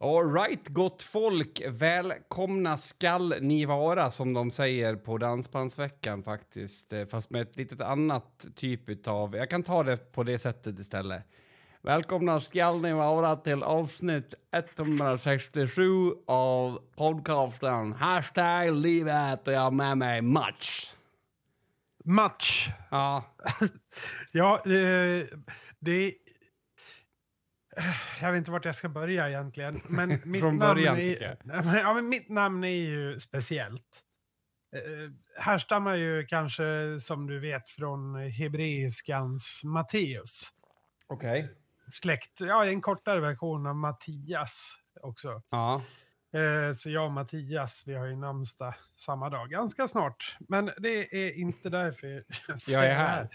Alright, gott folk. Välkomna skall ni vara, som de säger på Dansbandsveckan faktiskt. Eh, Fast med ett litet annat typ av... Jag kan ta det på det sättet istället. Välkomna skall ni vara till avsnitt 167 av podcasten Hashtag livet och jag har med mig Match. Match. Ja, Ja, eh, det... Jag vet inte vart jag ska börja egentligen. Men mitt Från namn början, är, jag. Ja, men mitt namn är ju speciellt. Eh, härstammar ju kanske, som du vet, från hebreiskans Matteus. okej. Släkt, ja, en kortare version av Mattias också. Ja. Eh, så jag och Mattias, vi har ju namnsdag samma dag, ganska snart. Men det är inte därför Jag är här.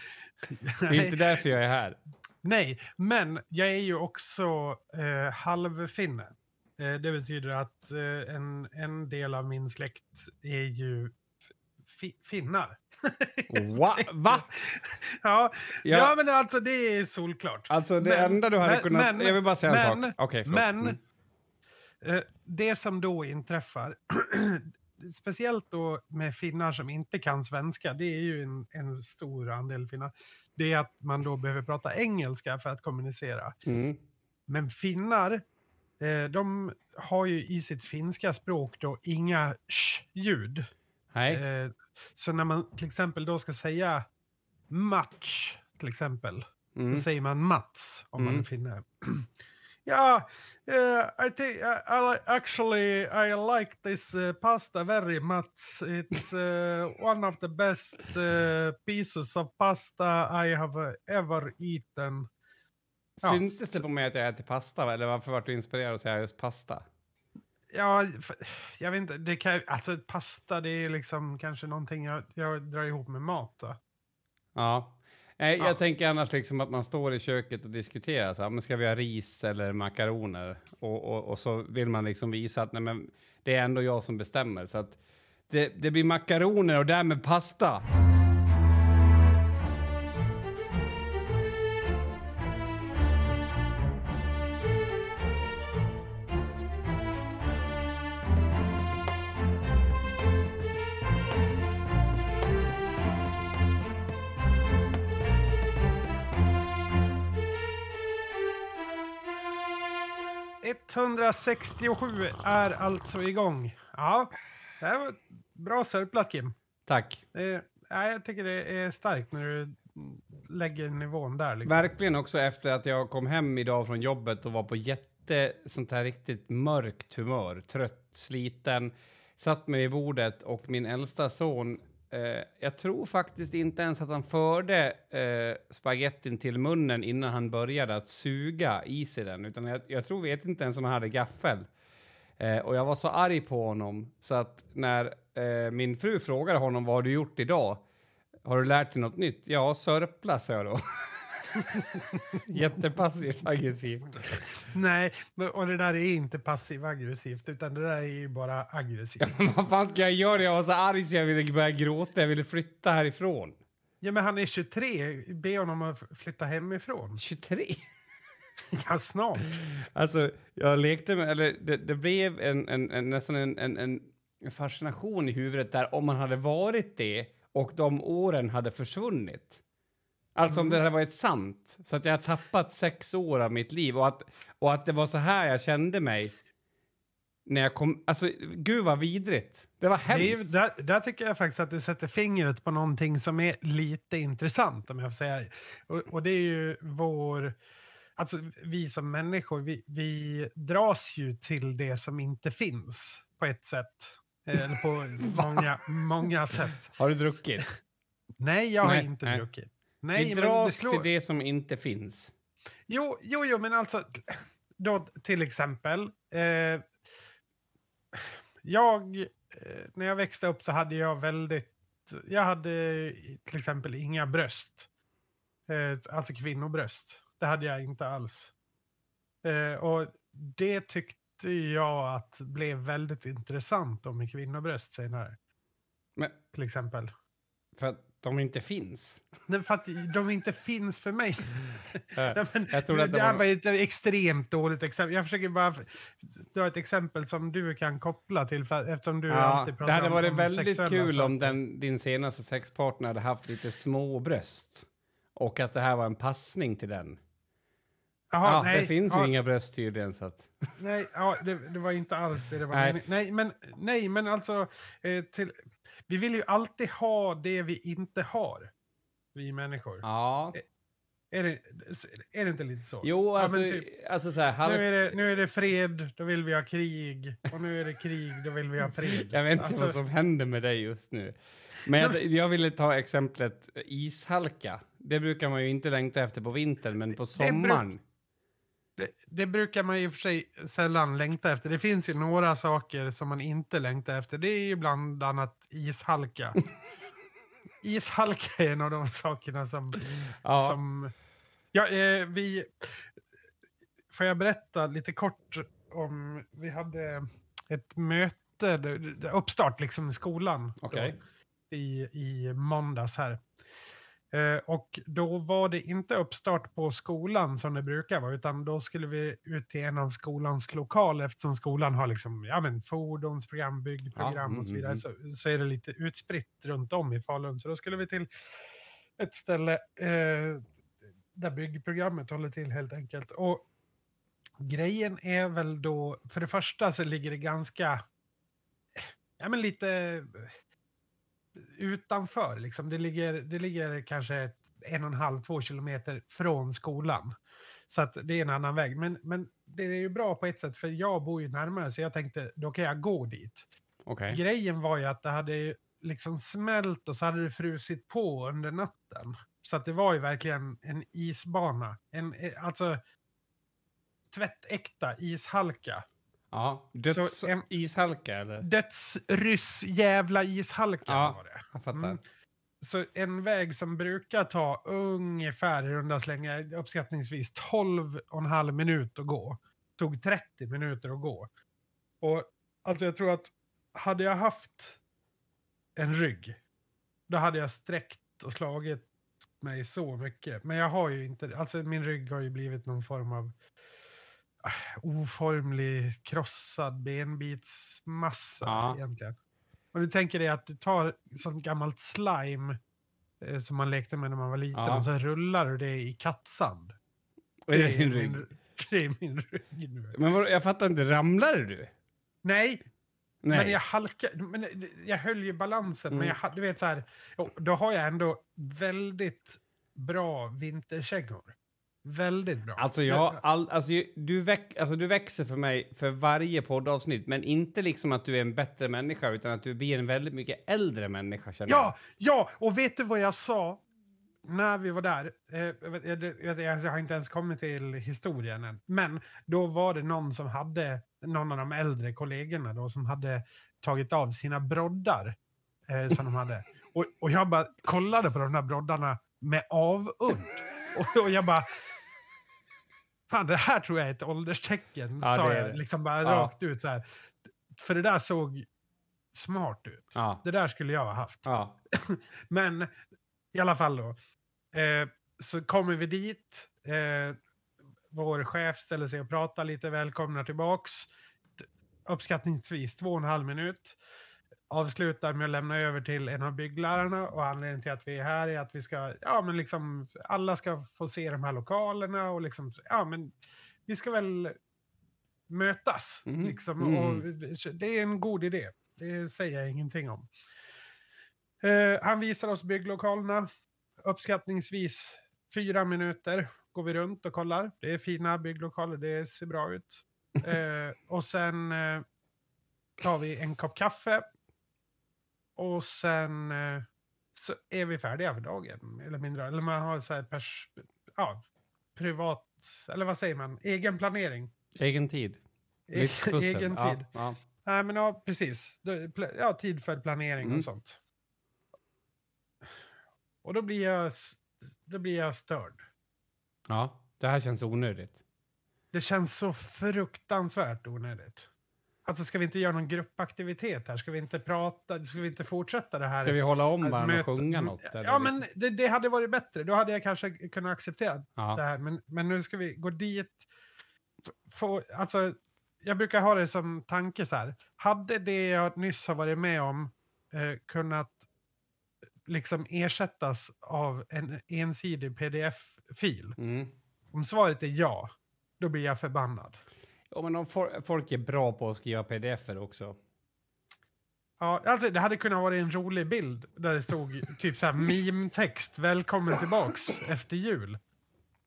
Det är inte därför jag är här. Nej, men jag är ju också eh, halvfinne. Eh, det betyder att eh, en, en del av min släkt är ju fi finnar. Va? Va? Ja, Ja. ja. men alltså det är solklart. Alltså det Men- enda du hade men- kunnat... men- jag vill bara säga en men- sak. Okej, förlåt. Men Mm. eh, det som då inträffar, speciellt då med finnar som inte kan svenska, det är ju en, en stor andel finnar, det är att man då behöver prata engelska för att kommunicera. Mm. Men finnar, eh, de har ju i sitt finska språk då inga sh-ljud. Nej. Eh, så när man till exempel då ska säga match, till exempel, Mm. då säger man Mats om man Mm. är finne. Ja, eh, I think I, I actually I like this uh, pasta very much. It's uh, one of the best uh, pieces of pasta I have uh, ever eaten. ja. Syntes det på mig att jag äter pasta? Eller varför var du inspirerad att säga just pasta? Ja, jag vet inte. Det kan, alltså pasta det är liksom kanske någonting jag, jag drar ihop med mat. Då. Ja. Nej, Ja. Jag tänker annars liksom att man står i köket och diskuterar. Så här, men ska vi ha ris eller makaroner? Och, och, och så vill man liksom visa att nej, men det är ändå jag som bestämmer. Så att det, det blir makaroner och därmed pasta. 167 är alltså igång. Ja, det här var bra sörplat Kim. Tack. Det, ja, jag tycker det är starkt när du lägger nivån där. Liksom. Verkligen också efter att jag kom hem idag från jobbet och var på jätte sånt här riktigt mörkt humör. Trött, sliten. Satt mig vid bordet och min äldsta son, eh, jag tror faktiskt inte ens att han förde eh, spagettin till munnen innan han började att suga i sig den. Utan jag, jag tror, vet inte ens om han hade gaffel. Eh, och jag var så arg på honom så att när eh, min fru frågade honom vad har du gjort idag? Har du lärt dig något nytt? Ja, sörpla, sa jag då. Jättepassivt aggressivt. Nej, och det där är inte passiv-aggressivt, utan det där är ju bara aggressivt. Vad fan ska jag göra? Jag var så arg så jag ville börja gråta. Jag ville flytta härifrån. Ja, men han är 23. Be honom att flytta hemifrån. 23? Ja, snart. Alltså, jag lekte med... Eller det, det blev en, en, en, nästan en, en, en fascination i huvudet där om man hade varit det och de åren hade försvunnit. Alltså om det hade varit sant. Så att jag har tappat sex år av mitt liv och att, och att det var så här jag kände mig när jag kom... Alltså, gud vad vidrigt. Det var Det är, hemskt. där, där tycker jag faktiskt att du sätter fingret på någonting som är lite intressant, om jag får säga. Och, och det är ju vår... Alltså, vi som människor, vi, vi dras ju till det som inte finns på ett sätt. Eller på många, många sätt. Har du druckit? Nej, jag har Nej, inte nej. druckit. Nej, Vi dras slår- till det som inte finns. Jo, jo, jo, men alltså, då till exempel. Eh, jag, eh, när jag växte upp så hade jag väldigt, jag hade till exempel inga bröst. Eh, alltså kvinnobröst. Det hade jag inte alls. Eh, och det tyckte jag att blev väldigt intressant om med kvinnobröst senare. Men Till exempel. för att de inte finns. Nej, för att de inte finns för mig. Nej, men, jag tror att det det var... var ett extremt dåligt exempel. Jag försöker bara dra ett exempel som du kan koppla till för, eftersom du Ja, alltid det pratar hade om, varit väldigt kul om den, din senaste sexpartner hade haft lite små bröst. Och att det här var en passning till den. Jaha, ja, nej, det finns ja, ju inga bröst tydligen så att... Nej, ja, det, det var inte alls det det var Nej. nej. nej, men, nej, men alltså... Eh, till, vi vill ju alltid ha det vi inte har. Vi människor. Ja. Är, det, är det inte lite så? Jo, Ja, alltså, men typ, alltså så här, halk... nu, är det, nu är det fred, då vill vi ha krig. Och nu är det krig, då vill vi ha fred. Jag vet inte Alltså, vad som händer med dig just nu. Men jag, jag ville ta exemplet ishalka. Det brukar man ju inte längta efter på vintern, men på sommaren. det, det brukar man och för sig sällan längta efter. Det finns ju några saker som man inte längtar efter. Det är ju bland annat ishalka. ishalka är en av de sakerna som... Ja. som ja, eh, vi... Får jag berätta lite kort om... Vi hade ett möte, uppstart liksom i skolan. då, Okej. I, I måndags här. Eh, och då var det inte uppstart på skolan som det brukar vara, utan då skulle vi ut till en av skolans lokaler eftersom skolan har liksom, ja, men fordonsprogram, byggprogram Ja, och så mm, vidare. mm. Så, så är det lite utspritt runt om i Falun. Så då skulle vi till ett ställe eh, där byggprogrammet håller till helt enkelt. Och grejen är väl då, för det första så ligger det ganska, ja men lite utanför liksom. Det ligger, det ligger kanske ett, en och en halv, två kilometer från skolan. Så att det är en annan väg. Men, men det är ju bra på ett sätt, för jag bor ju närmare, så jag tänkte då kan jag gå dit. Okej. Grejen var ju att det hade liksom smält och så hade det frusit på under natten. Så att det var ju verkligen en isbana. En, eh, alltså tvättäkta ishalka. Ja. Döds... Så en- Ishalka, eller? Dödsryss jävla ishalka Ja. var det. Jag fattar. Mm. Så en väg som brukar ta ungefär i runda slängar uppskattningsvis 12 och en halv minut att gå. Tog 30 minuter att gå. Och alltså jag tror att hade jag haft en rygg, då hade jag sträckt och slagit mig så mycket. Men jag har ju inte, alltså min rygg har ju blivit någon form av oformlig krossad benbitsmassa Ja. egentligen. Och du tänker dig att du tar sånt gammalt slime eh, som man lekte med när man var liten Ja. och så rullar du det i kattsand. Är det är din min- rygg? Det är min rygg nu. Men vadå, jag fattar inte, ramlade du? Nej, Nej. men jag halkade, men jag höll ju balansen. Men Mm. jag, ha- du vet så här, då har jag ändå väldigt bra vinterkängor. Väldigt bra. Alltså, jag, all, alltså, du, väx, alltså, du växer för mig för varje poddavsnitt, men inte liksom att du är en bättre människa, utan att du blir en väldigt mycket äldre människa, känner Ja, ja, och vet du vad jag sa när vi var där? Eh, jag, jag, jag, jag har inte ens kommit till historien än. Men då var det någon som hade, någon av de äldre kollegorna då, som hade tagit av sina broddar eh, som de hade. Och, och jag bara kollade på de här broddarna med avund. Och, och jag bara... Fan, det här tror jag är ett ålderstecken, Ja, sa jag liksom bara Ja. rakt ut så här. För det där såg smart ut. Ja. Det där skulle jag ha haft. Men i alla fall då. Eh, så kommer vi dit. Eh, vår chef ställer sig och pratar lite, välkomnar tillbaks. Uppskattningsvis två och en halv minut. Avslutar med att lämna över till en av bygglärarna och anledningen till att vi är här är att vi ska, ja men liksom, alla ska få se de här lokalerna och liksom, ja men vi ska väl mötas. Mhm. Liksom, Mm. och det är en god idé. Det säger jag ingenting om. Eh, han visar oss bygglokalerna. Uppskattningsvis fyra minuter går vi runt och kollar. Det är fina bygglokaler, det ser bra ut. Eh, och sen eh, tar vi en kopp kaffe. Och sen eh, så är vi färdiga för dagen, eller mindre. Eller man har så här pers ja, privat, eller vad säger man, egen planering. Egen tid. Livspussel. egen tid. Ja. Nej, men ja, precis. Ja, tid för planering Mm. och sånt. Och då blir jag, då blir jag störd. ja, det här känns onödigt. Det känns så fruktansvärt onödigt. Alltså ska vi inte göra någon gruppaktivitet här? Ska vi inte prata? Ska vi inte fortsätta det här? Ska vi hålla om varandra och sjunga något? Ja, eller men liksom? det, det hade varit bättre. Då hade jag kanske kunnat acceptera det Ja. här. Men, men nu ska vi gå dit. Få, alltså, jag brukar ha det som tanke så här. Hade det jag nyss har varit med om eh, kunnat liksom ersättas av en ensidig pdf-fil? Mm. Om svaret är ja, då blir jag förbannad. Men om folk är bra på att skriva pdf-er också. Ja, alltså, det hade kunnat vara en rolig bild där det stod typ så här meme-text, välkommen tillbaks efter jul.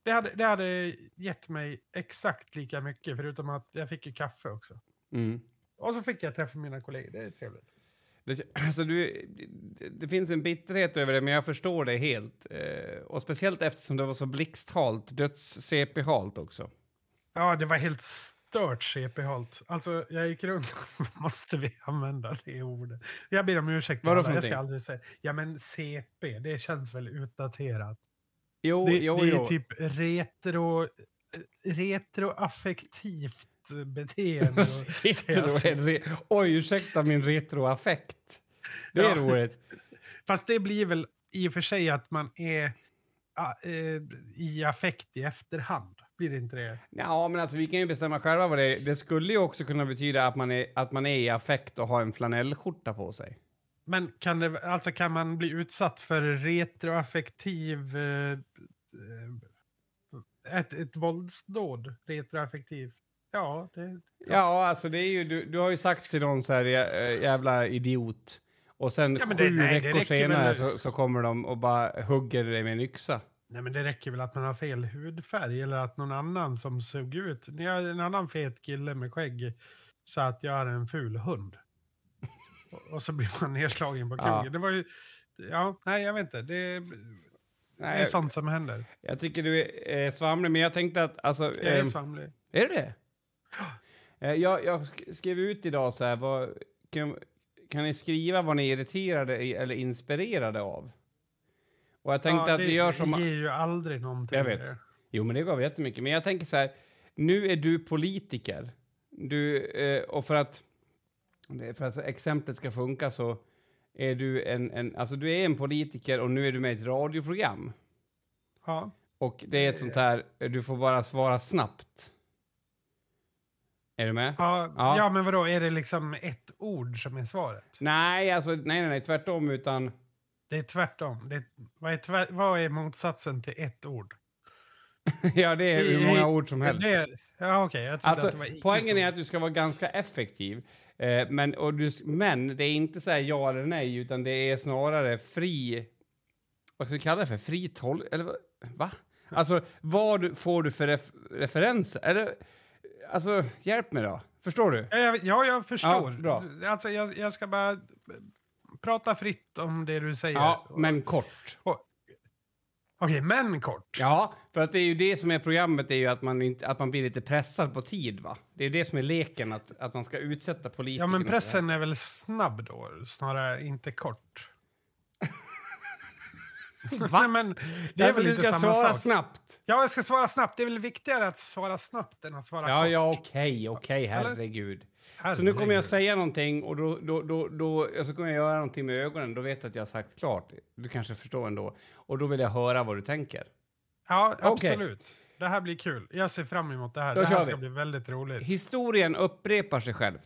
Det hade, det hade gett mig exakt lika mycket, förutom att jag fick ju kaffe också. Mm. Och så fick jag träffa mina kollegor, det är trevligt. Det, alltså du, det, det finns en bitterhet över det, men jag förstår det helt. Eh, och speciellt eftersom det var så blixthalt, döds-CP-halt också. Ja, det var helt stört CP-halt. Alltså, jag gick runt, måste vi använda det ordet? Jag ber om ursäkt. Vadå för jag ska aldrig säga. Ja, men CP, det känns väl utdaterat. Jo, Det, jo, det är jo. typ retro, retroaffektivt beteende. Retro, oj, ursäkta min retroaffekt. Det är Ja. roligt. Fast det blir väl i och för sig att man är eh, i affekt i efterhand. Blir det inte det? Ja, men alltså vi kan ju bestämma själva vad det är. Det skulle ju också kunna betyda att man är, att man är i affekt och har en flanellskjorta på sig. Men kan, det, alltså kan man bli utsatt för retroaffektiv... Eh, eh, ett, ett våldsdåd? Retroaffektiv? Ja, det... Ja, alltså det är ju, du, du har ju sagt till någon så här jä- jävla idiot och sen Ja, det- sju nej, veckor senare så, så kommer de och bara hugger dig med en yxa. Nej, men det räcker väl att man har fel hudfärg eller att någon annan som såg ut... När jag, en annan fet kille med skägg sa att jag är en ful hund. och, så blir man nedslagen på Ja. krogen. Det var ju... Ja, nej, jag vet inte. Det, det Nej, är sånt som händer. Jag tycker du är eh, svamlig, men jag tänkte att... Alltså, Jag är ehm, svamlig. Är du det? Eh, Jag, jag sk- skrev ut idag så här, vad, kan, kan ni skriva vad ni är irriterade eller inspirerade av? Och jag tänkte Ja, att det, vi gör som... Det ger ju aldrig någonting. Jag vet. Jo, men det gav jättemycket. Men jag tänker så här, nu är du politiker. Du, eh, och för att, för att exemplet ska funka så är du en, en, alltså du är en politiker och nu är du med i ett radioprogram. Ja. Och det är ett sånt här, du får bara svara snabbt. Är du med? Ja, Ja. ja. men vadå, är det liksom ett ord som är svaret? Nej, alltså nej, nej, nej, tvärtom, utan... Det är tvärtom. Det är, vad, är tvär, vad är motsatsen till ett ord? ja, det är hur många ord som helst. Det, ja, trodde Alltså, poängen är att du ska vara ganska effektiv. Eh, men, du, men det är inte så här ja eller nej, utan det är snarare fri... Vad ska vi kalla det för? Fri tol... Eller vad- va? Alltså, vad får du för ref, referenser? Eller, alltså, hjälp mig då. Förstår du? Ja, jag, ja, jag förstår. Ja, bra. Alltså, jag, jag ska bara prata fritt om det du säger. Ja, men kort. Okej, men kort. Ja, för att det är ju det som är programmet, är ju att man, inte, att man blir lite pressad på tid, va? Det är det som är leken, att, att man ska utsätta politikerna Ja, men pressen är väl snabb då, snarare inte kort. Va? Nej, men det är alltså, väl du ska svara sak. snabbt. Ja, jag ska svara snabbt. Det är väl viktigare att svara snabbt än att svara Ja, kort. ja, okej, okej, Eller? Herregud. Så nu kommer jag säga någonting och då, då, då, då jag så kommer jag göra någonting med ögonen. Då vet du att jag har sagt klart. Du kanske förstår ändå. Och då vill jag höra vad du tänker. Ja, absolut. Det här blir kul. Jag ser fram emot det här. Då det här ska vi. bli väldigt roligt. Historien upprepar sig själv.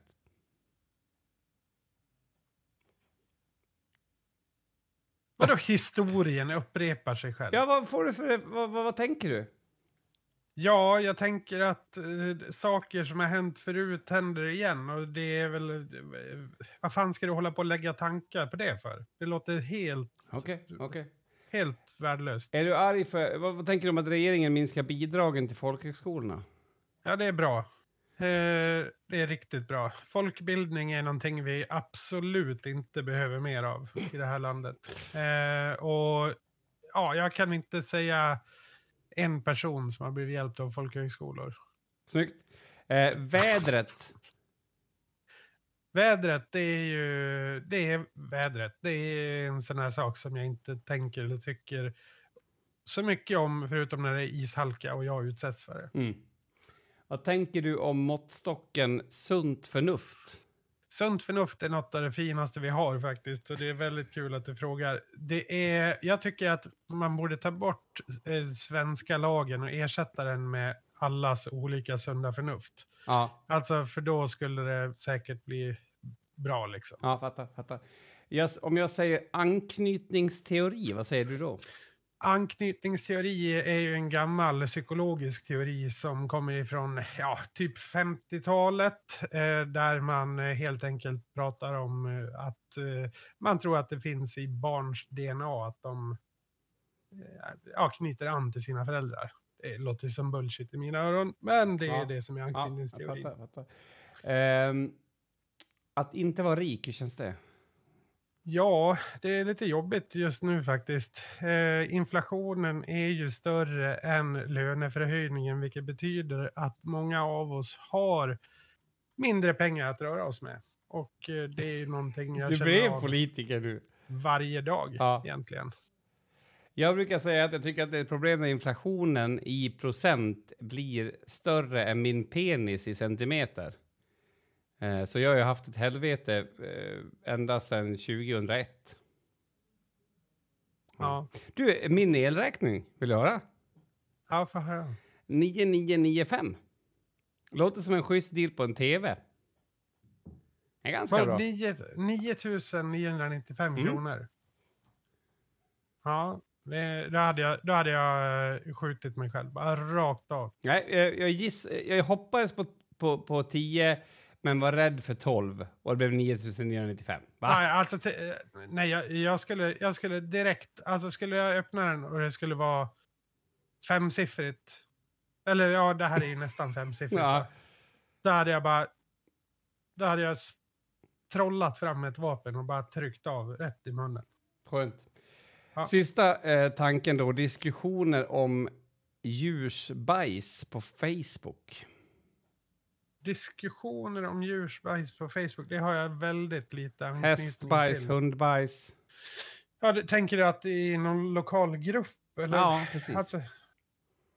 Vadå historien upprepar sig själv? Ja, vad får du för... Vad, vad, vad tänker du? Ja, jag tänker att eh, saker som har hänt förut händer igen. Och det är väl... eh, vad fan ska du hålla på och lägga tankar på det för? Det låter helt, Okej, okej. helt värdelöst. Är du arg för... Vad, vad tänker du om att regeringen minskar bidragen till folkhögskolorna? Ja, det är bra. Eh, det är riktigt bra. Folkbildning är någonting vi absolut inte behöver mer av i det här landet. Eh, och ja, jag kan inte säga en person som har blivit hjälpt av folkhögskolor. Snyggt. Eh, vädret. Vädret, det är ju det är vädret. Det är en sån här sak som jag inte tänker eller tycker så mycket om, förutom när det är ishalka och jag utsätts för det. Mm. Vad tänker du om måttstocken sunt förnuft? Sunt förnuft är något av det finaste vi har faktiskt. Och det är väldigt kul att du frågar. Det är, jag tycker att man borde ta bort eh, svenska lagen och ersätta den med allas olika sunda förnuft. Ja, Alltså, för då skulle det säkert bli bra liksom. ja fattar. fattar. Jag, om jag säger anknytningsteori, vad säger du då? Anknytningsteori är ju en gammal psykologisk teori som kommer ifrån ja, typ 50-talet. Eh, där man eh, helt enkelt pratar om eh, att man tror att det finns i barns DNA att de ja, knyter an till sina föräldrar. Det låter som bullshit i mina öron, men det är Ja. det som är Ja, jag anknytningsteori. fattar. fattar. Ehm, att inte vara rik, hur känns det? Ja, det är lite jobbigt just nu faktiskt. Eh, inflationen är ju större än löneförhöjningen, vilket betyder att många av oss har mindre pengar att röra oss med. Och eh, det är ju någonting jag Du känner av politiker nu. varje dag Ja. egentligen. Jag brukar säga att jag tycker att det är ett problem när inflationen i procent blir större än min penis i centimeter. Eh, Så jag har ju haft ett helvete eh, ända sedan 2001. Ja, Du, min elräkning, vill du höra? ja får höra. 9995. Låter som en schysst deal på en tv. Det är ganska Var bra. 9 9995 Mm. kronor. Ja, det, då, hade jag, då hade jag eh, skjutit mig själv, bara rakt av. Nej, jag, jag, giss, jag hoppades på, på, på 10 men var rädd för 12 och det blev 9995. Va? Nej, alltså, eh, nej jag, jag, skulle, jag skulle direkt, alltså skulle jag öppna den och det skulle vara femsiffrigt. Eller ja, det här är ju nästan femsiffrigt. Ja. Då hade jag bara, då hade jag trollat fram ett vapen och bara tryckt av rätt i munnen. Skönt. Ja. Sista eh, tanken då, diskussioner om djurs bajs på Facebook. Diskussioner om djursbajs på Facebook, det har jag väldigt lite anknytning Hästbajs, hundbajs. Ja, du, tänker du att det är någon lokal grupp? Eller? Ja, precis. Alltså,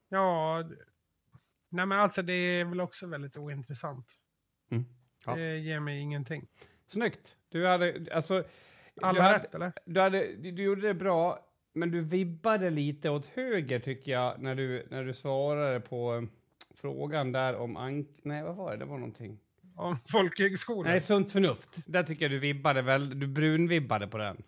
ja, nej men alltså det är väl också väldigt ointressant. Mm. Ja. Det ger mig ingenting. Snyggt. Du hade, alltså... Alla hade, rätt eller? du, hade, du, gjorde det bra, men du vibbade lite åt höger tycker jag när du, när du svarade på frågan där om ank... Nej, vad var det? Det var någonting. Om folkhögskolor? Nej, sunt förnuft. Där tycker jag du vibbade väl, du brunvibbade på den.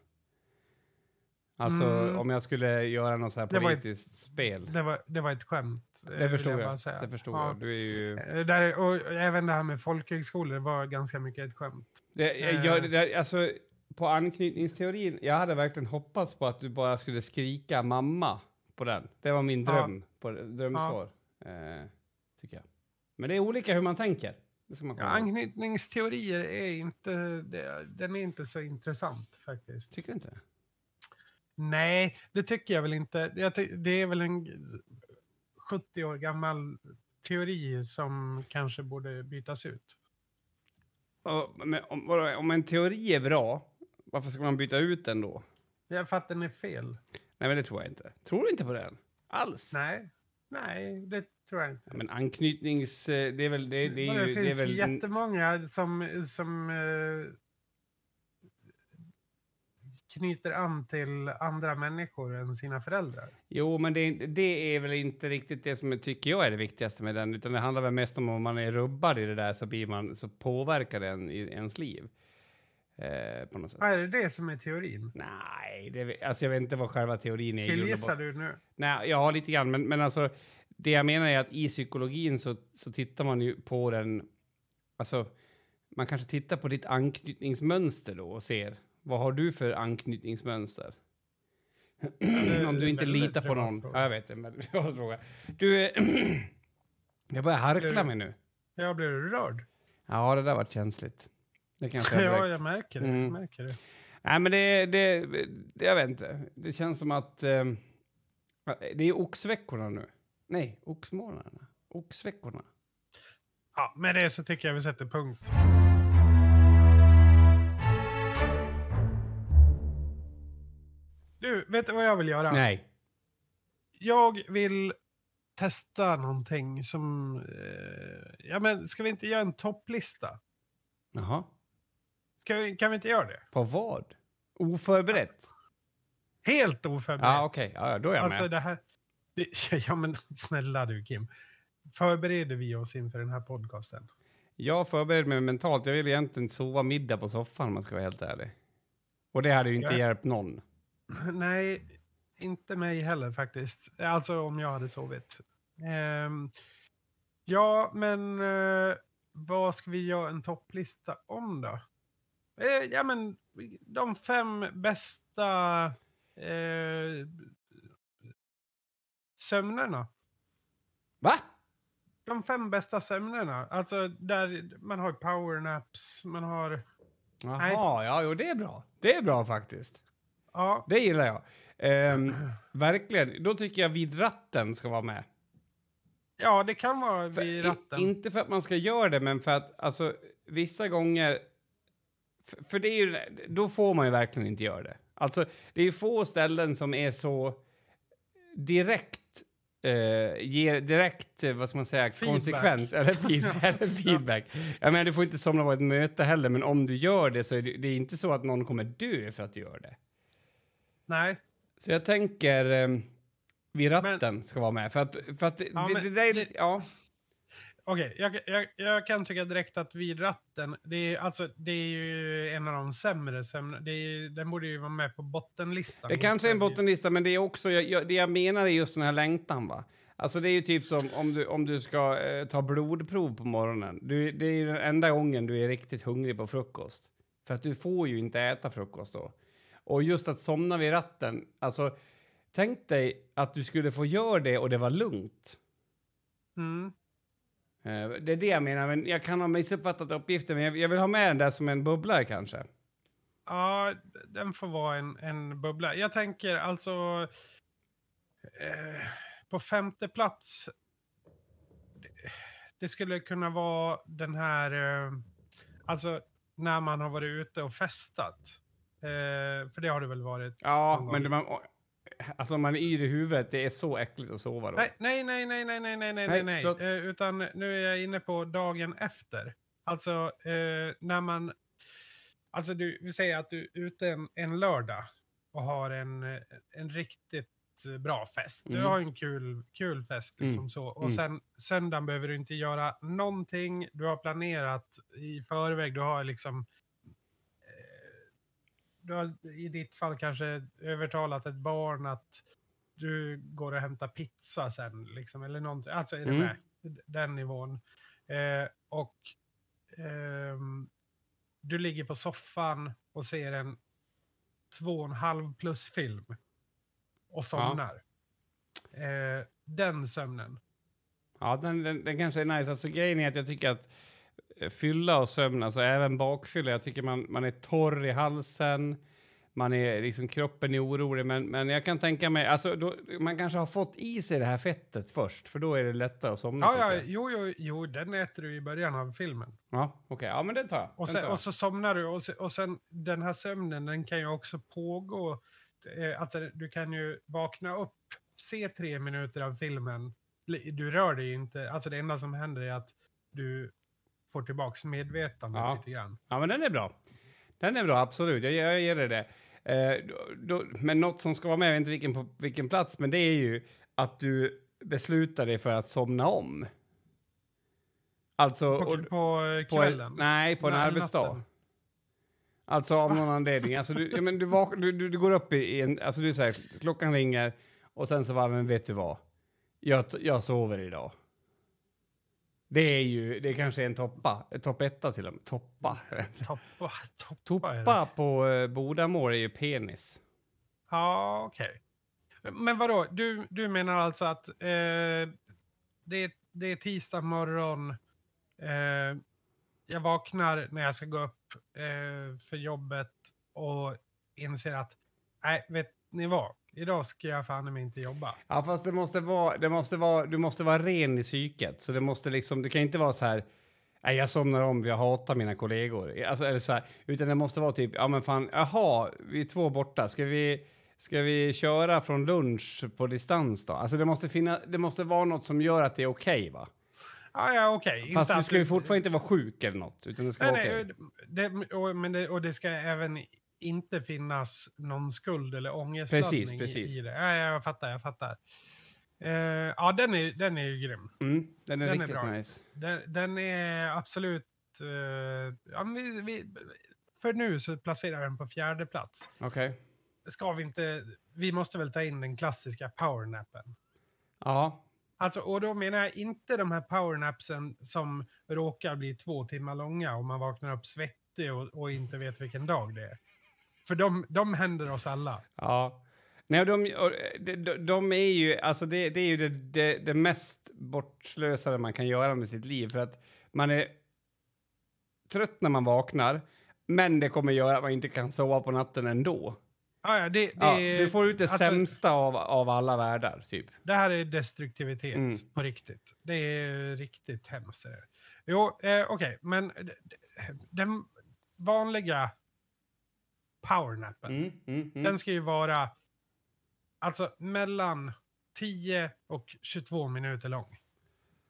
Alltså Mm. om jag skulle göra något så här Det var ett- politiskt spel. det, var, det var ett skämt. eh, Det förstod jag. säga. Det förstod Ja. jag. Du är ju... Eh, Där, och även det här med folkhögskolor var ganska mycket ett skämt. Det, jag, jag, det, alltså, på anknytningsteorin, jag hade verkligen hoppats på att du bara skulle skrika mamma på den. Det var min Ja. dröm, på, drömsvar. Eh, tycker jag. Men det är olika hur man tänker. Det ska man Ja, anknytningsteorier är inte, det, den är inte så intressant faktiskt. Tycker du inte? Nej, det tycker jag väl inte. Jag ty- det är väl en 70 år gammal teori som kanske borde bytas ut. Och, men, om, vadå, om en teori är bra, varför ska man byta ut den då? Jag fattar den är fel. Nej, men det tror jag inte. Tror du inte på den? Alls? Nej, nej, det tror jag inte. Ja, men anknytnings... eh, Det är väl... Det, det är Men det ju... Det är finns väl jättemånga som, som eh, knyter an till andra människor än sina föräldrar. Jo, men det, det är väl inte riktigt det som jag tycker jag är det viktigaste med den, utan det handlar väl mest om om man är rubbad i det där så, blir man, så påverkar den i ens liv. Eh, på något sätt. Ja, är det det som är teorin? Nej, det, alltså jag vet inte vad själva teorin är. Killgissar du nu? Nej, ja, lite grann, men, men alltså det jag menar är att i psykologin så, så tittar man ju på den, alltså man kanske tittar på ditt anknytningsmönster då och ser vad har du för anknytningsmönster? Om du inte litar på någon. Ja, jag vet men jag fråga. Du, jag börjar harkla mig nu. Jag blir rörd. Ja, det där var känsligt. Det kan jag säga Ja, direkt. jag märker det. Mm. Jag märker det. Nej, men det, det, det... Jag vet inte. Det känns som att... Eh, det är oxveckorna nu. Nej, oxmånaderna. Oxveckorna. Ja, med det så tycker jag vi sätter punkt. Du, vet du vad jag vill göra? Nej. Jag vill testa någonting som... Eh, ja, men ska vi inte göra en topplista? Jaha. Kan vi, kan vi inte göra det? På vad? Oförberett? Helt oförberett. Ja, okej. Ja, då är jag alltså med. det här... Det, ja, men snälla du Kim. Förbereder vi oss inför den här podcasten? Jag förbereder mig mentalt. Jag vill egentligen sova middag på soffan om man ska vara helt ärlig. Och det hade ju inte Ja. hjälpt någon. Nej, inte mig heller faktiskt. Alltså om jag hade sovit. Ehm, ja, men eh, vad ska vi göra en topplista om då? Eh, ja, men de fem bästa eh, sömnerna. Va? De fem bästa sömnerna. Alltså där man har powernaps, man har... Jaha, Nej. ja, jo, det är bra. Det är bra faktiskt. Ja, Det gillar jag. Ehm, verkligen. Då tycker jag vid ratten ska vara med. ja det kan vara För, vid i- ratten. inte för att man ska göra det, men för att alltså, vissa gånger... För, för det är ju, då får man ju verkligen inte göra det. Alltså, det är ju få ställen som är så direkt eh, ger direkt, eh, vad ska man säga, Feedback. konsekvens eller, feed, eller feedback. Jag menar, du får inte somna på ett möte heller, men om du gör det så är det, det är inte så att någon kommer dö för att du gör det. Nej. Så jag tänker eh, vid ratten ska vara med. För att, för att Ja, det, men det där är lite... Ja. Okej, jag, jag, jag kan tycka direkt att vid ratten, det är, alltså, det är ju en av de sämre sömn... Det är, den borde ju vara med på bottenlistan. Det kanske är en bottenlista, men det är också... Jag, det jag menar är just den här längtan, va? Alltså det är ju typ som om du, om du ska eh, ta blodprov på morgonen. Du, det är ju den enda gången du är riktigt hungrig på frukost. För att du får ju inte äta frukost då. Och just att somna vid ratten, alltså... Tänk dig att du skulle få göra det och det var lugnt. Mm. Eh, Det är det jag menar, men jag kan ha missuppfattat uppgiften, men jag, vill ha med den där som en bubblare kanske. Ja, den får vara en, en bubbla. Jag tänker alltså... Eh, på femte plats... Det, det skulle kunna vara den här... Eh, alltså när man har varit ute och festat. Eh, för det har det väl varit? Ja, men det, man, alltså man är yr i huvudet, det är så äckligt att sova då. Nej, nej, nej, nej, nej, nej, nej, nej, Nej, förlåt. Eh, utan nu är jag inne på dagen efter. Alltså eh, när man, alltså du, vi säger att du är ute en, en lördag och har en, en riktigt bra fest. Du Mm. har en kul, kul fest liksom Mm. så. Och Mm. sen söndagen behöver du inte göra någonting. Du har planerat i förväg. Du har liksom du har i ditt fall kanske övertalat ett barn att du går och hämtar pizza sen, liksom, eller någonting. Alltså, är du Mm. med? Den nivån. Eh, och ehm, du ligger på soffan och ser en två och en halv plus film och somnar. Eh, den sömnen. Ja, den, den, den kanske är nice. Alltså grejen är att jag tycker att eh, fylla och sömn, alltså även bakfylla, jag tycker man, man är torr i halsen, man är liksom, kroppen är orolig, men, men jag kan tänka mig, alltså då, man kanske har fått i sig det här fettet först, för då är det lättare att somna. Ja, ja, jo, jo, jo, den äter du i början av filmen. ja okej, ja men det tar jag. Och sen, jag. och så somnar du och, se, och sen den här sömnen den kan ju också pågå. Eh, alltså du kan ju vakna upp, se tre minuter av filmen. Du rör dig inte. Alltså det enda som händer är att du får tillbaks medvetande Ja. lite grann. Ja, men den är bra. Den är bra, absolut. Jag, jag ger dig det. Eh, då, då, men något som ska vara med, jag vet inte vilken, på vilken plats, men det är ju att du beslutar dig för att somna om. Alltså... På, och- på eh, på kvällen. En, nej, på en Nej, arbetsdag. natten. Alltså av någon anledning. Alltså, du, ja, men du, vak, du, du, du går upp i, en... Alltså du säger klockan ringer och sen så bara, men vet du vad? Jag, jag sover idag. Det är ju, det kanske är en toppa. Topp etta till och med. Toppa. Toppa, toppa är. Toppa på uh, Bodamål är ju penis. Ja, okej. Men vadå, du, du menar alltså att eh, det, är- det är tisdag morgon, eh, jag vaknar när jag ska gå upp eh, för jobbet och inser att, nej, vet ni vad? Idag ska jag fan mig inte jobba. Ja, fast det måste vara, det måste vara, du måste vara ren i psyket. Så det måste liksom, det kan inte vara så här, nej jag somnar om, jag hatar mina kollegor. Alltså, eller så här, utan det måste vara typ, ja men fan, jaha, vi är två borta, ska vi, Ska vi köra från lunch på distans då? Alltså det måste, finna, det måste vara något som gör att det är okej va? Ja, ja okej. Fast Inte du ska ju fortfarande inte vara sjuk eller något. Utan det ska Nej, vara nej, okej. det, och, men det, och det ska även inte finnas någon skuld eller ångestladdning Precis, precis. i det. Ja, jag fattar, jag fattar. Eh, ja, den är, den är ju grym. Mm, den är Den är riktigt bra. nice. Den, den är absolut... eh, ja, vi, vi, för nu så placerar den på fjärde plats. Okej. Ska vi inte... Vi måste väl ta in den klassiska powernappen. Ja. Alltså, och då menar jag inte de här powernapsen som råkar bli två timmar långa och man vaknar upp svettig och, och inte vet vilken dag det är. För de, de händer oss alla. Ja. Nej, de, de, de, är ju, alltså det, det är ju det, det, det mest bortslösade man kan göra med sitt liv. För att man är trött när man vaknar, men det kommer göra att man inte kan sova på natten ändå. Ja, ja, det, det, Ja, du får ut det alltså, sämsta av, av alla världar, typ. Det här är destruktivitet Mm. på riktigt. Det är riktigt hemskt. Jo, eh, okej, men d- d- den vanliga powernappen, Mm, mm, mm. den ska ju vara alltså mellan 10 och 22 minuter lång.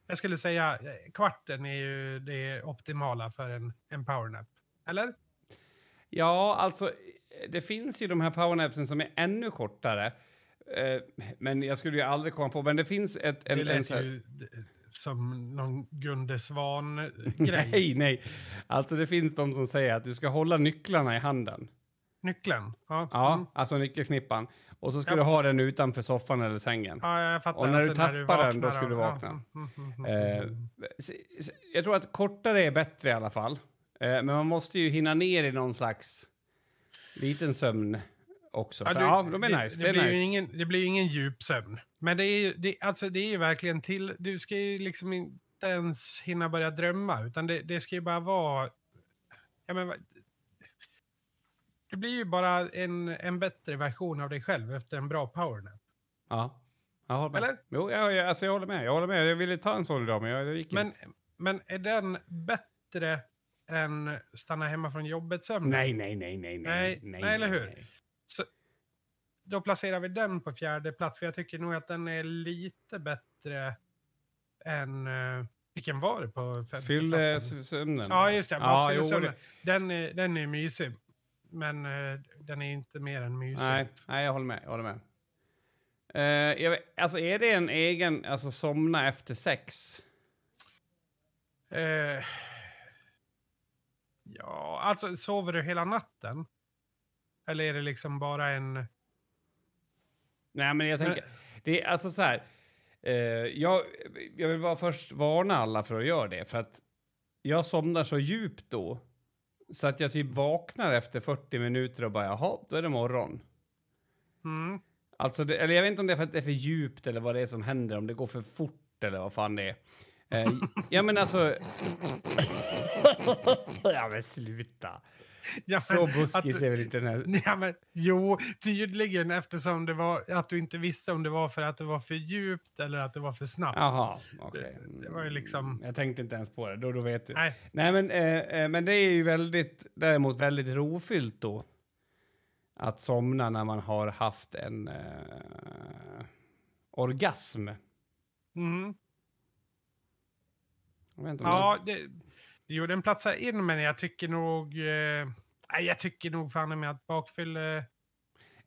Jag skulle säga eh, kvarten är ju det optimala för en, en powernap. Eller? Ja, alltså, det finns ju de här powernapsen som är ännu kortare. Eh, men jag skulle ju aldrig komma på... Men det finns ett... En, det en lät här- ju d- som någon Gunde Svan-grej. Nej, nej. Alltså det finns de som säger att du ska hålla nycklarna i handen. Nyckeln. Ja, Ja, mm. alltså nyckelknippan. Och så ska Ja. du ha den utanför soffan eller sängen. ja jag fattar. Och när du Alltså, tappar den, då ska du vakna. Ja, mm, mm, Eh, Jag tror att kortare är bättre i alla fall. Eh, Men man måste ju hinna ner i någon slags liten sömn också. Ja, Så, du- ja, de är det, nice. Det, Det blir nice. ingen, det blir ju ingen djupsömn. Men det är ju det, alltså det är ju verkligen till... Du ska ju liksom inte ens hinna börja drömma, utan det, det ska ju bara vara... Ja, men, det blir ju bara en, en bättre version av dig själv efter en bra powernap. Ja, jag håller med. Eller? Jo, jag, jag, alltså jag håller med. Jag håller med. Jag ville ta en sån idag, men jag, gick Men, inte. men är den bättre än stanna hemma från jobbet-sömn? Nej, nej, nej, nej, Nej, nej, eller hur? nej. Då placerar vi den på fjärde plats, för jag tycker nog att den är lite bättre än... Uh, vilken var det på femte Fylle platsen? sömnen. Ja, just det. Ja, jo, det- den, är, den är mysig. Men eh, den är inte mer än mysig. Nej, nej, jag håller med. Jag håller med. Eh, jag vet, alltså är det en egen, alltså somna efter sex? Eh, ja, alltså sover du hela natten? Eller är det liksom bara en... Nej, men jag tänker, det är alltså så här. eh, jag, jag vill bara först varna alla för att göra det, för att jag somnar så djupt då. Så att jag typ vaknar efter 40 minuter och bara, jaha, då är det morgon. Mm. Alltså, det, eller jag vet inte om det är för att det är för djupt eller vad det är som händer, om det går för fort eller vad fan det är. Eh, ja men alltså... ja men sluta. Ja, Så buskis att- är väl inte den här... Ja, men, jo, tydligen eftersom det var att du inte visste om det var för att det var för djupt eller att det var för snabbt. Jaha, okej. Det- det var ju liksom- Jag tänkte inte ens på det, då, då vet du. Nej, Nej men, eh, eh, men det är ju väldigt, däremot väldigt rofyllt då. Att somna när man har haft en eh, orgasm. mm. Jag vet inte om ja, det, jo, den platsar in, men jag tycker nog... Eh, jag tycker nog fan med att bakfylle...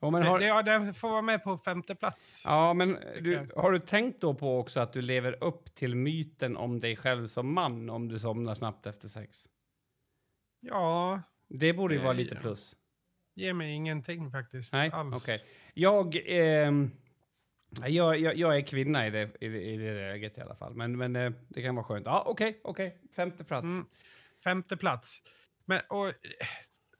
Jo, men har, ja, den får vara med på femte plats. Ja, men du, har du tänkt då på också att du lever upp till myten om dig själv som man om du somnar snabbt efter sex? Ja, Det borde ju vara Eh, lite plus. ger mig ingenting faktiskt. Nej, alls. okej. Jag, ehm, jag, jag, jag är kvinna i det, i det, i det läget i alla fall, men, men eh, det kan vara skönt. Ja, okej, okej. Femte plats. Mm. Femte plats. Men, och,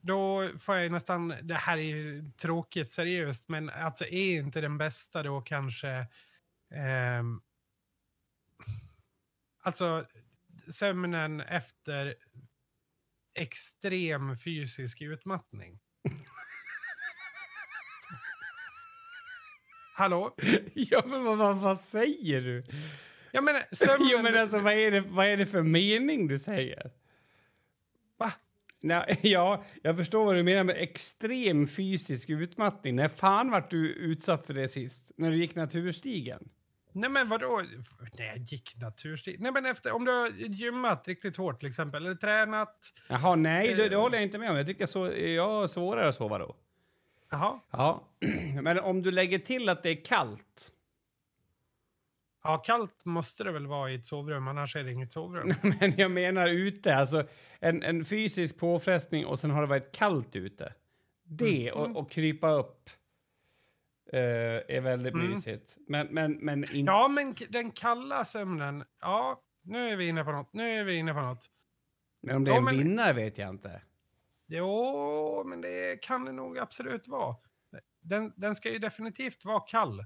då får jag nästan, det här är tråkigt seriöst, men alltså är inte den bästa då kanske... Eh, alltså sömnen efter extrem fysisk utmattning. Hallå? Ja, men vad, vad, vad säger du? Ja, men sömnen... Jo, men alltså, vad är, det, vad är det för mening du säger? Va? Nej, ja, jag förstår vad du menar med extrem fysisk utmattning. När fan vart du utsatt för det sist? När du gick naturstigen? Nej men vadå? Nej, jag gick naturstig. Nej men efter, om du har gymmat riktigt hårt till exempel, eller tränat. Jaha, nej, det, det Eh. håller jag inte med om. Jag tycker så, jag har svårare att sova då. Jaha. Ja, men om du lägger till att det är kallt. Ja, kallt måste det väl vara i ett sovrum, annars är det inget sovrum. Men jag menar ute, alltså en, en fysisk påfrestning och sen har det varit kallt ute. Det Mm. och, och krypa upp eh, är väldigt Mm. mysigt. Men, men, men. Ja, men den kalla sömnen. Ja, nu är vi inne på något. Nu är vi inne på något. Men om det är Ja, en men- vinnare vet jag inte. Jo, men det kan det nog absolut vara. Den, den ska ju definitivt vara kall.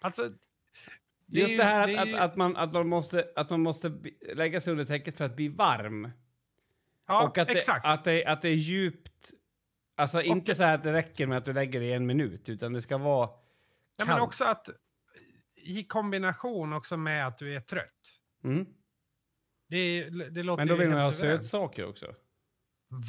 Alltså... är Just ju- det här är att, ju- att, att, man, att man måste, att man måste lägga sig under täcket för att bli varm. Ja, och att det, exakt. att, det, att det är djupt... Alltså inte så här att det räcker med att du lägger det i en minut, utan det ska vara Ja, kallt. men också att i kombination också med att du är trött. Mm. Det, det låter Men då vill man ha sötsaker också.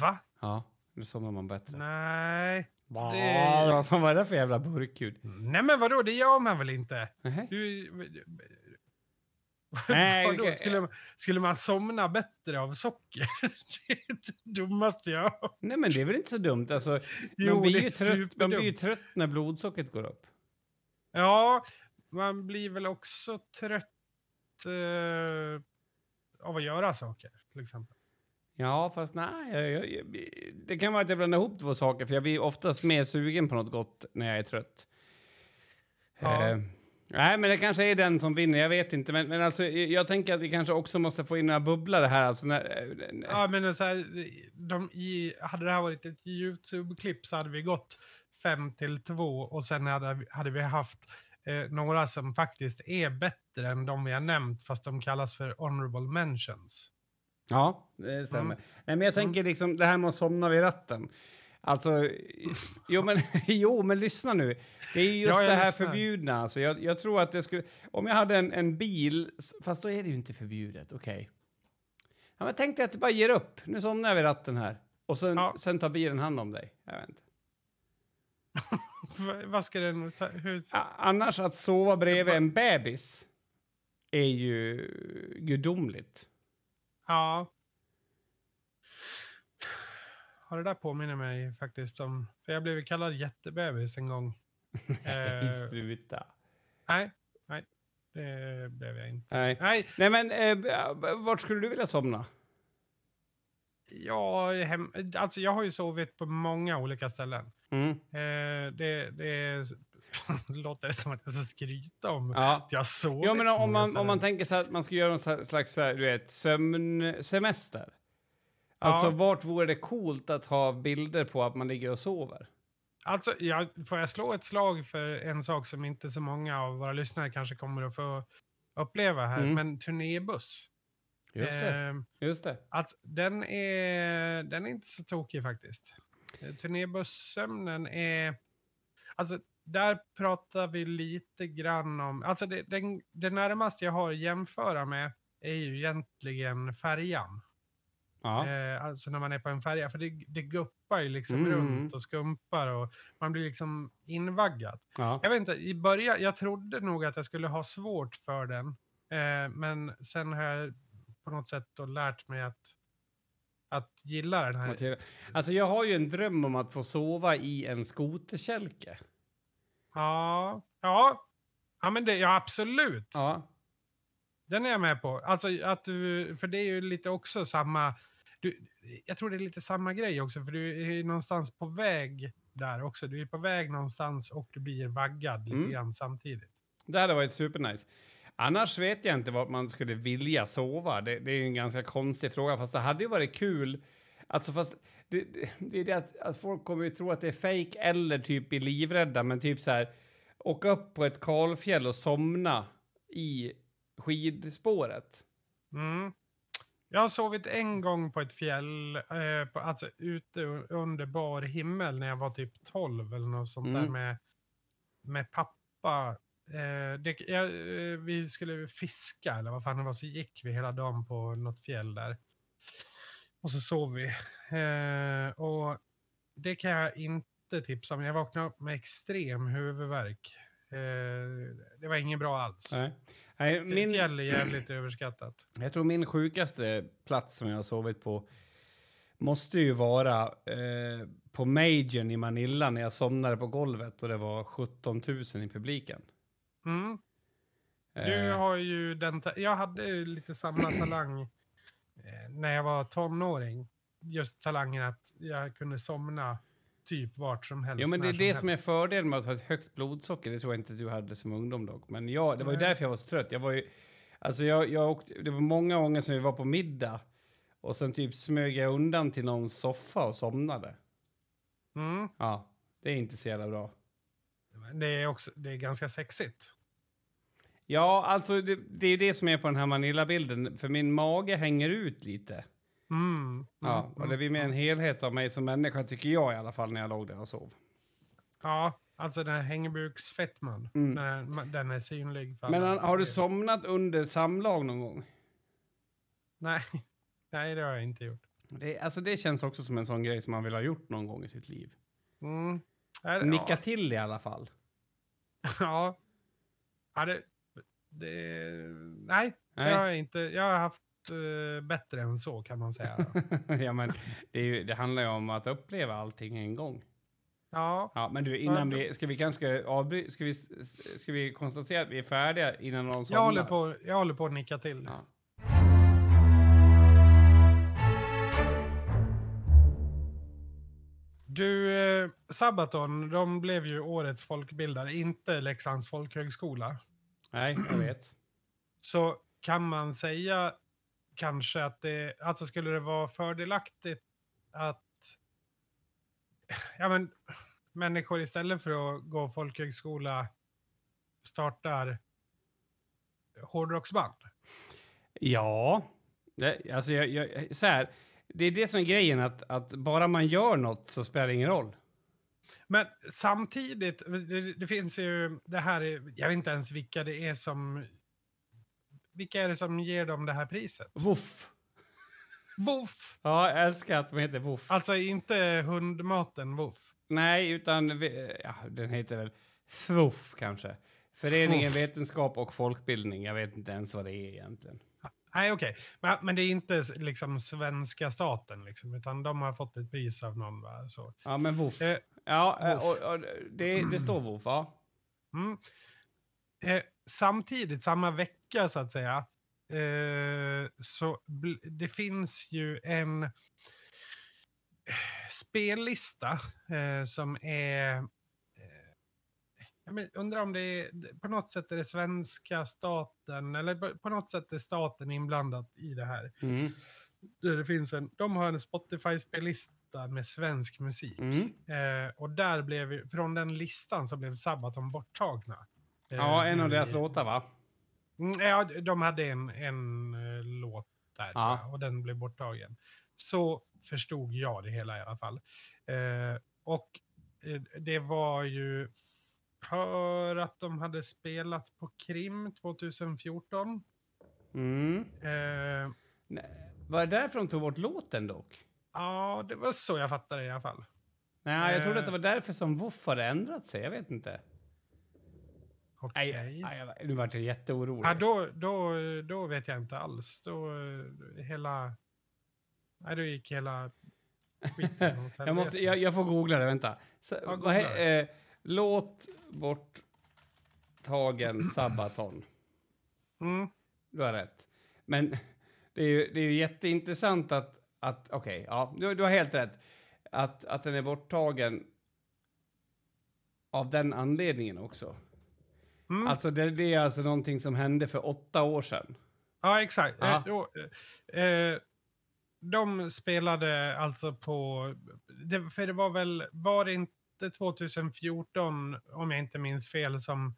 Va? Ja, då somnar man bättre. Nej. Bah, det- Vad fan var det för jävla burkljud? Nej men vadå, det gör man väl inte? Nähä. Du... Nej, Vadå, det- skulle, skulle man somna bättre av socker? det är det dummaste jag. Nej, men det är väl inte så dumt? Alltså, Jo, man, blir ju trött, man blir ju trött när blodsockret går upp. Ja, man blir väl också trött eh, av att göra saker, till exempel. Ja, fast nej. Jag, jag, jag, det kan vara att jag blandar ihop två saker, för jag blir oftast mer sugen på något gott när jag är trött. Ja. Eh, nej, men det kanske är den som vinner. Jag vet inte. Men, men alltså, jag tänker att vi kanske också måste få in några bubblare här. Alltså, när, eh, Ja, men så här, de, i, hade det här varit ett YouTube-klipp så hade vi gått fem till två och sen hade, hade vi haft eh, några som faktiskt är bättre än de vi har nämnt, fast de kallas för honorable mentions. Ja, det stämmer. Mm. Nej, men jag tänker liksom det här med att somna vid ratten. Alltså, jo men, jo men lyssna nu. Det är ju just Ja, det här lyssnar. förbjudna. Alltså, jag, jag tror att det skulle... Om jag hade en, en bil, fast då är det ju inte förbjudet, okej. Ja, men tänk dig att du bara ger upp. Nu somnar jag vid ratten här. Och sen, Ja. sen tar bilen hand om dig. Jag vet inte. Vad ska den... Hur, Annars att sova bredvid en bebis är ju gudomligt. Ja. Ja, det där påminner mig faktiskt om... För jag blev kallad jättebebis en gång. Eh, Sluta. nej, nej. Det blev jag inte. Nej. Nej, Nej men, eh, vart skulle du vilja somna? är hem, alltså jag har ju sovit på många olika ställen. Mm. Eh, det, det, är, det låter som att jag ska skryta om Ja. att jag sovit Ja, men om man, om man tänker sig att man ska göra någon sla- slags så här, du vet, sömnsemester. Alltså, Ja. vart vore det coolt att ha bilder på att man ligger och sover? Alltså, jag, får jag slå ett slag för en sak som inte så många av våra lyssnare kanske kommer att få uppleva här, Mm. men turnébuss. Just det. Eh, Just det. att den, är, den är inte så tokig faktiskt. Eh, Turnébussömnen är... Alltså, där pratar vi lite grann om... Alltså, det, den, det närmaste jag har att jämföra med är ju egentligen färjan. Ja. Eh, alltså när man är på en färja. För det, det guppar ju liksom Mm. runt och skumpar och man blir liksom invaggad. ja. Jag vet inte, i början, jag trodde nog att jag skulle ha svårt för den. Eh, men sen har jag på något sätt då lärt mig att, att gilla den här. Alltså, jag har ju en dröm om att få sova i en skoterkälke. Ja, ja. Ja, men det, ja absolut. Ja. Den är jag med på. Alltså att du, för det är ju lite också samma, du, jag tror det är lite samma grej också, för du är ju någonstans på väg där också. Du är på väg någonstans och du blir vaggad lite Mm. grann samtidigt. Det hade varit supernice. Annars vet jag inte vart man skulle vilja sova. Det, det är en ganska konstig fråga, fast det hade ju varit kul. Alltså fast det, det, är det att, att folk kommer ju tro att det är fake eller typ blir livrädda, men typ så här åka upp på ett kalfjäll och somna i skidspåret. Mm. Jag har sovit en gång på ett fjäll, eh, på, alltså ute under bar himmel när jag var typ 12 eller något sånt där Mm. med, med pappa. Eh, det, jag, eh, vi skulle fiska eller vad fan det var, så gick vi hela dagen på något fjäll där. Och så sov vi. Eh, och det kan jag inte tipsa om. Jag vaknade upp med extrem huvudvärk. Eh, det var inget bra alls. Nej. Nej, Min... Fjäll är jävligt överskattat. jag tror min sjukaste plats som jag har sovit på måste ju vara eh, på Majorn i Manila när jag somnade på golvet och det var 17 000 i publiken. Mm. Du Eh, har ju den... Jag hade lite samma talang när jag var tonåring. Just talangen att jag kunde somna typ vart som helst. Jo, men det är när det som är helst. fördelen med att ha ett högt blodsocker. Det tror jag inte att du hade som ungdom dock. Men ja, det var ju Nej. därför jag var så trött. Jag var ju, alltså jag, jag åkte, det var många gånger som vi var på middag och sen typ smög jag undan till någon soffa och somnade. Mm. Ja, det är inte så jävla bra. Det är, också, det är ganska sexigt. Ja, alltså det, det är ju det som är på den här Manila-bilden. För min mage hänger ut lite. Mm. Mm. Ja, och det blir mer en helhet av mig som människa tycker jag i alla fall när jag låg där och sov. Ja, alltså den här hängbuksfettman. Mm. Den, den är synlig. Men alla. har du somnat under samlag någon gång? Nej. Nej, det har jag inte gjort. Det, alltså det känns också som en sån grej som man vill ha gjort någon gång i sitt liv. Mm. Nicka ja. till i alla fall. Ja. ja det, det, nej, Nej. Jag, har inte, jag har haft eh, bättre än så kan man säga. ja, men det, ju, det handlar ju om att uppleva allting en gång. ja, Ja, men du, innan Ja, vi... Ska vi kanske avbry, ska, vi, ska vi konstatera att vi är färdiga innan någon somnar? jag håller, på, jag håller på att nicka till. Ja. Du, eh, Sabaton, de blev ju årets folkbildare, inte Leksands folkhögskola. Nej, jag vet. Så kan man säga kanske att det, alltså skulle det vara fördelaktigt att ja, men, människor istället för att gå folkhögskola startar hårdrocksband? Ja, det, alltså jag, jag, så här. Det är det som är grejen, att, att bara man gör något så spelar det ingen roll. Men samtidigt, det, det finns ju det här, är- jag vet inte ens vilka det är som, vilka är det som ger dem det här priset? Woof. Woof! Ja, jag älskar att de heter Woof. Alltså inte hundmaten Woof. Nej, utan vi- ja, den heter väl FWOF kanske. Föreningen FWOF. Vetenskap och Folkbildning. Jag vet inte ens vad det är egentligen. Nej, okej. Men, men det är inte liksom svenska staten, liksom, utan de har fått ett pris av någon. Va? Så. Ja, men WOF. Eh, ja, eh, och, och, det, det står WOF, ja. Mm. Eh, samtidigt, samma vecka så att säga, eh, så det finns ju en eh, spellista eh, som är... Eh, jag undrar om det är, på något sätt är det svenska staten, eller på, på något sätt är staten inblandad i det här. Mm. Det finns en, de har en Spotify-spellista med svensk musik. Mm. Eh, och där blev, från den listan så blev Sabaton borttagna. Eh, Ja, en av nu deras låtar, va? Mm, ja, de hade en, en eh, låt där Ja. och den blev borttagen. Så förstod jag det hela i alla fall. Eh, och eh, det var ju för att de hade spelat på Krim 2014. Mm. Eh, Nej, Var det därför de tog bort låten dock? Ja, det var så jag fattade det i alla fall. Nej, jag trodde att det Eh. var därför som WOF hade ändrat sig. Jag vet inte. Okej. Nej, nej, jag- nu vart jag jätteorolig. Ja, då, då, då vet jag inte alls. Då hela... Nej, då gick hela skiten åt jag, måste, jag, jag får googla det, vänta. Så, Ja, googla he- eh, låt borttagen Sabaton. Mm. Du har rätt. Men det är ju, det är ju jätteintressant att... att Okej, ja, du, du har helt rätt. Att, att den är borttagen av den anledningen också. Mm. Alltså det, det är alltså någonting som hände för åtta år sedan. Ja, exakt. Ja. Eh, då, eh, eh, de spelade alltså på... Det, för det var väl... Var det inte 2014, om jag inte minns fel, som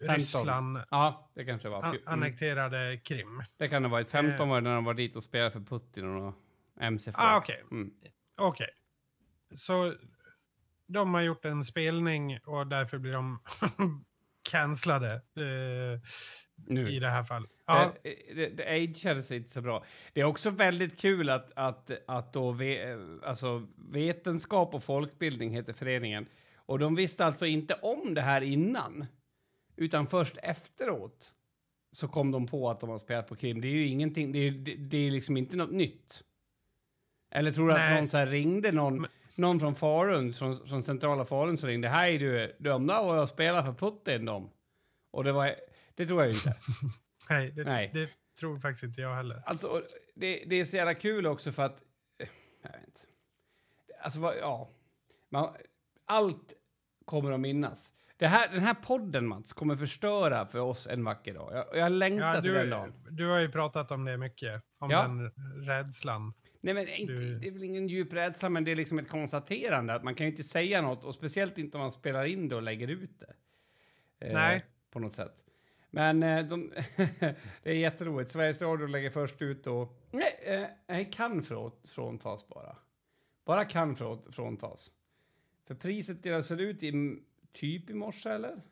15. Ryssland Ja, det kanske var. mm. annekterade Krim? Det kan ha varit 15 var det när de var dit och spelade för Putin och MC Ah, okej. mm. Okej. Så de har gjort en spelning och därför blir de cancellade. Eh, Nu. i det här fallet. Ja, Det, det, det ageades inte så bra. Det är också väldigt kul att, att, att då ve, alltså vetenskap och folkbildning heter föreningen. Och de visste alltså inte om det här innan. Utan först efteråt så kom de på att de har spelat på krim. Det är ju ingenting, det är, det, det är liksom inte något nytt. Eller tror du att Nej. någon så ringde någon, någon från Falun, från, från centrala Falun som ringde. Hej du, dömda och jag spelar för Putin dem. Och det var, det tror jag inte. nej, det, Nej. det tror faktiskt inte jag heller. Alltså, det, det är så jävla kul också för att... Jag vet inte. Alltså, vad, ja. Man, allt kommer att minnas. Det här, den här podden, Mats, kommer förstöra för oss en vacker dag. Jag, jag längtar Ja, till den du, dagen. du har ju pratat om det mycket, om Ja. den rädslan. Nej, men inte, du- det är väl ingen djup rädsla, men det är liksom ett konstaterande att man kan ju inte säga något, och speciellt inte om man spelar in det och lägger ut det. Eh, Nej. På något sätt. Men eh, de, det är jätteroligt. Sveriges Radio lägger först ut och... Nej, eh, kan frå, fråntas bara. Bara kan frå, fråntas. För priset delas väl ut i typ i morse, eller?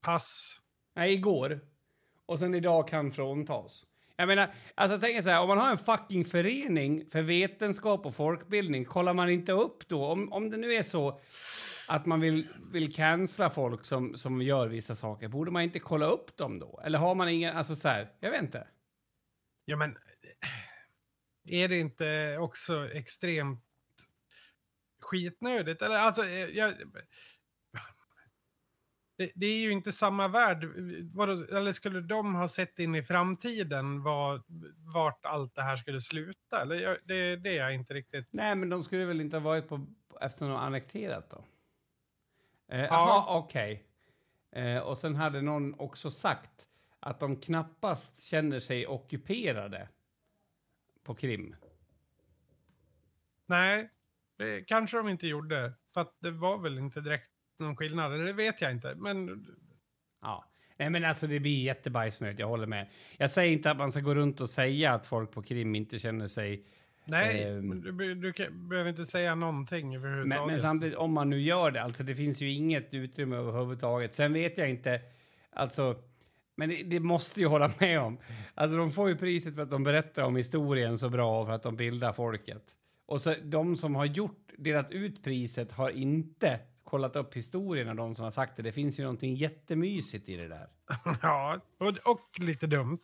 Pass. Nej, igår. Och sen idag kan fråntas. Jag menar, alltså jag tänker så här, om man har en fucking förening för vetenskap och folkbildning, kollar man inte upp då? Om, om det nu är så att man vill, vill cancella folk som, som gör vissa saker, borde man inte kolla upp dem då? Eller har man ingen, alltså så här, jag vet inte. Ja, men eh, är det inte också extremt skitnödigt? Eller alltså, eh, jag, det, det är ju inte samma värld. Vadå, eller skulle de ha sett in i framtiden vad, vart allt det här skulle sluta? Eller jag, det är det jag inte riktigt... Nej, men de skulle väl inte ha varit på, eftersom de har annekterat då? Eh, Ja. Jaha, okej. Eh, och sen hade någon också sagt att de knappast känner sig ockuperade på Krim. Nej, det kanske de inte gjorde. För att det var väl inte direkt någon skillnad. eller Det vet jag inte. Men Ja. Nej, men alltså det blir jättebajsnödigt, jag håller med. Jag säger inte att man ska gå runt och säga att folk på Krim inte känner sig... nej, Ehm. du, du kan, behöver inte säga någonting överhuvudtaget. Men, men samtidigt, om man nu gör det, alltså det finns ju inget utrymme överhuvudtaget. Sen vet jag inte, alltså... Men det, det måste ju hålla med om. Alltså de får ju priset för att de berättar om historien så bra och för att de bildar folket. Och så de som har gjort, delat ut priset har inte kollat upp historien av de som har sagt det. Det finns ju någonting jättemysigt i det där. Ja, och, och lite dumt.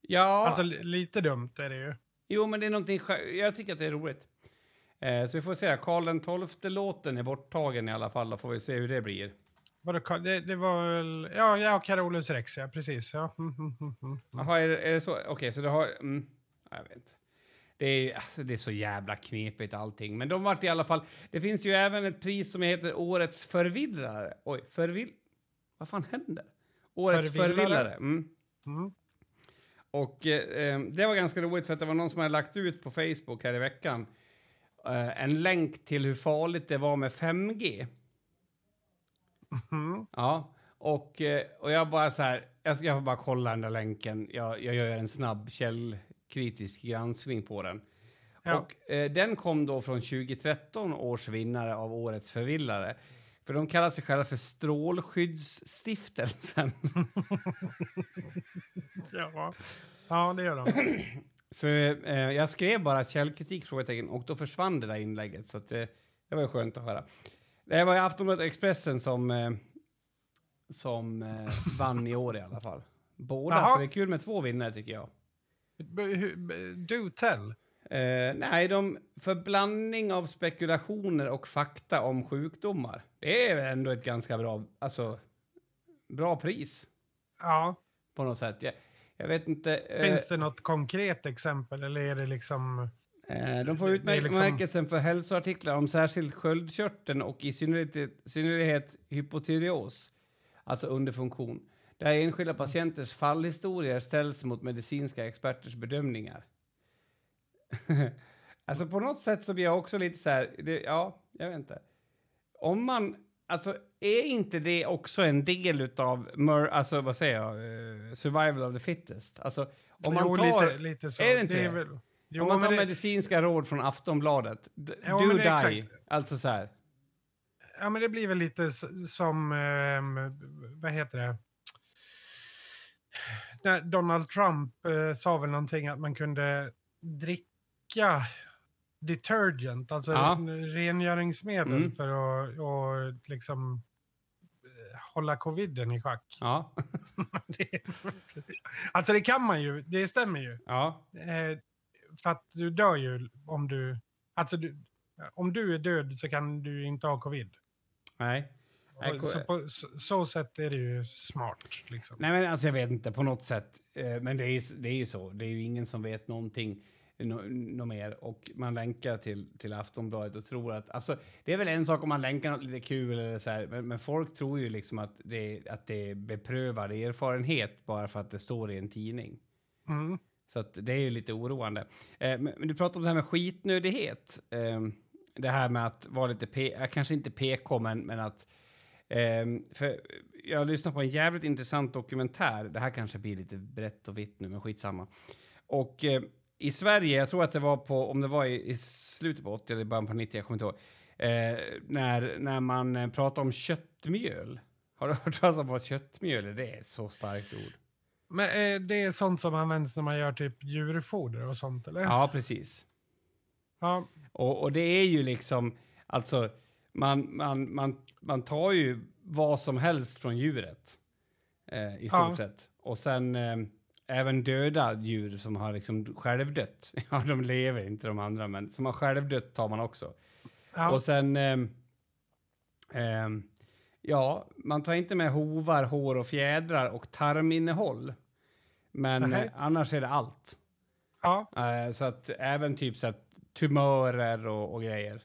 Ja, Alltså li- lite dumt är det ju. jo men det är någonting, jag tycker att det är roligt. Eh, så vi får se, Karl tolfte-låten är borttagen i alla fall, då får vi se hur det blir. Vadå, det, det var väl... Ja, ja Carolus Rex, ja. Precis. Ja. Mm, mm, mm. Jaha, är, är det så? Okej, så det har... Mm, ja, jag vet inte. Det är, alltså, det är så jävla knepigt allting. Men de vart i alla fall... Det finns ju även ett pris som heter Årets förvillare. Oj, förvill... Vad fan händer? Årets Förvillare. förvillare. Mm. Mm. Och eh, det var ganska roligt för att det var någon som hade lagt ut på Facebook här i veckan eh, en länk till hur farligt det var med 5G. Mm. Ja, och, eh, och jag bara så här, jag ska bara kolla den där länken. Jag, jag gör en snabb källkritisk granskning på den. Ja. Och eh, den kom då från 2013 års vinnare av Årets förvillare. För de kallar sig själva för Strålskyddsstiftelsen. Ja. ja, det gör de. Så eh, jag skrev bara källkritik frågetecken och då försvann det där inlägget. Så att, eh, det var skönt att höra. Det var Aftonbladet Expressen som, eh, som eh, vann i år i alla fall. Båda, Jaha. så det är kul med två vinnare tycker jag. Do tell. Eh, nej, de för blandning av spekulationer och fakta om sjukdomar. Det är ändå ett ganska bra, alltså, bra pris Ja. på något sätt. Jag, jag vet inte. eh, Finns det något konkret exempel eller är det liksom... Eh, de får är utmärkelsen liksom- för hälsoartiklar om särskilt sköldkörteln och i synnerhet, synnerhet hypotyreos, alltså underfunktion, där enskilda patienters fallhistorier ställs mot medicinska experters bedömningar. alltså på något sätt så blir jag också lite så här, det, ja, jag vet inte. Om man, alltså är inte det också en del utav, mur, alltså vad säger jag, eh, survival of the fittest? Alltså om man jo, tar... lite, lite så. är det inte det? väl... Jo, Om man tar det, medicinska råd från Aftonbladet, Ja, do är die. exakt. Alltså så här. ja, men det blir väl lite som... ehm, vad heter det? När Donald Trump eh, sa väl någonting att man kunde dricka detergent, alltså Ja. rengöringsmedel Mm. för att och liksom eh, hålla coviden i schack. Ja. Det- alltså det kan man ju, det stämmer ju. ja. Eh, för att du dör ju om du... Alltså du, om du är död så kan du inte ha covid. Nej. Så på så, så sätt är det ju smart. Liksom. Nej, men alltså jag vet inte på något sätt. Eh, men det är, det är ju så. Det är ju ingen som vet någonting nå nå mer. Och man länkar till, till Aftonbladet och tror att... Alltså, det är väl en sak om man länkar något lite kul eller så här, men, men folk tror ju liksom att det, att det är beprövad erfarenhet bara för att det står i en tidning. Mm. Så att det är ju lite oroande. Eh, men, du pratar om det här med skitnödighet. Eh, det här med att vara lite P, kanske inte PK, men, men att... Eh, för jag lyssnade på en jävligt intressant dokumentär. Det här kanske blir lite brett och vitt nu, men skitsamma. Och eh, i Sverige, jag tror att det var på, om det var i, i slutet på 80 eller början på 90, jag kommer inte ihåg. Eh, när, när man eh, pratar om köttmjöl. Har du hört talas om vad köttmjöl är? Det är ett så starkt ord. Men eh, det är sånt som används när man gör typ djurfoder och sånt, eller? Ja, precis. Ja, Och, och det är ju liksom, alltså, man, man, man, man tar ju vad som helst från djuret eh, i stort Ja. sett. Och sen eh, även döda djur som har liksom självdött. Ja, de lever inte de andra, men som har självdött tar man också. ja. Och sen, ehm, ehm, ja, man tar inte med hovar, hår och fjädrar och tarminnehåll. Men Nähä. eh, annars är det allt. ja. Eh, så att även typ så att tumörer och, och grejer.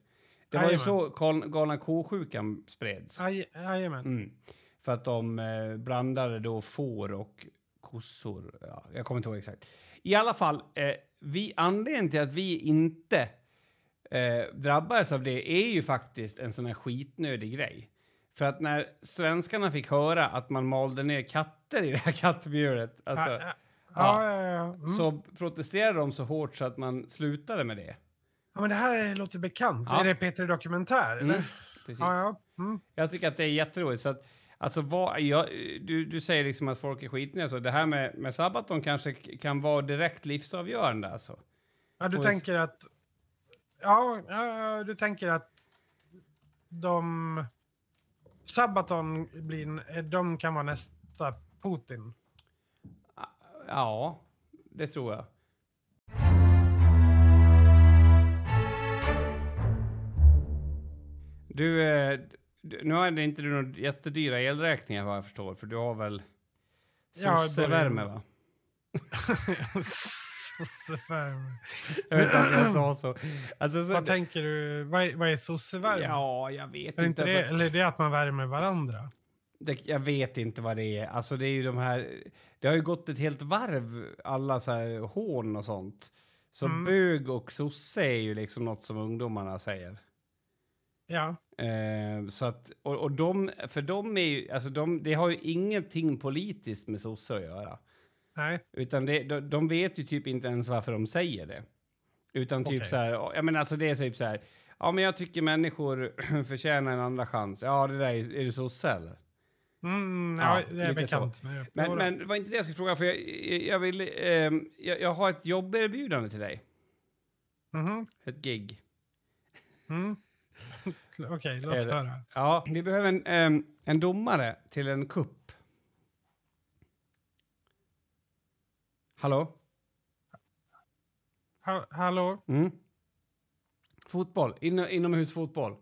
Det var ju Jajamän. så gal- galna ko-sjukan spreds. Aj, jajamän. Mm. För att de eh, blandade då får och kossor. Ja, jag kommer inte ihåg exakt. I alla fall, eh, vi, anledningen till att vi inte eh, drabbades av det är ju faktiskt en sån här skitnödig grej. För att när svenskarna fick höra att man malde ner katter i det här kattmjölet, alltså, ja, ja. Mm. så protesterade de så hårt så att man slutade med det. Ja, men det här låter bekant. Ja. Är det Peter Dokumentär, Mm, eller? precis. Ja, ja. Mm. Jag tycker att det är jätteroligt. Så att, alltså, vad, jag, du, du säger liksom att folk är skitnödiga. Så det här med, med Sabaton kanske kan vara direkt livsavgörande. Alltså. ja du Får- tänker att... Ja, ja, ja, du tänker att de... Sabaton blir, de kan vara nästa Putin. Ja, det tror jag. Du, eh, nu har inte du några jättedyra elräkningar vad jag förstår, för du har väl sossevärme va? Sossevärme. Jag vet inte att jag sa så. Alltså, så Vad tänker du? Vad är, vad är sossevärme? Ja, jag vet är det inte. inte det, Alltså, eller är det att man värmer varandra? det, jag vet inte vad det är. Alltså det är ju de här... Det har ju gått ett helt varv, alla så här hån och sånt. Så Mm. bög och sosse är ju liksom något som ungdomarna säger. Ja. Eh, så att, och, och de, för de är ju, alltså de, det har ju ingenting politiskt med sosse att göra. Nej. Utan det, de, de vet ju typ inte ens varför de säger det. Utan typ Okej. så här, jag menar alltså det är typ så här, ja men jag tycker människor förtjänar en andra chans. Ja det där är, är du sosse eller? Mm, Ja, ja, det är bekant. Men, men det var inte det jag skulle fråga, för jag, jag, vill, ehm, jag, jag har ett jobberbjudande till dig. Mhm. Ett gig. Mm. Okej, låt det- höra. Ja, vi behöver en, ehm, en domare till en kupp. Hallå? Ha, hallå? Mm. Fotboll, In, inomhusfotboll.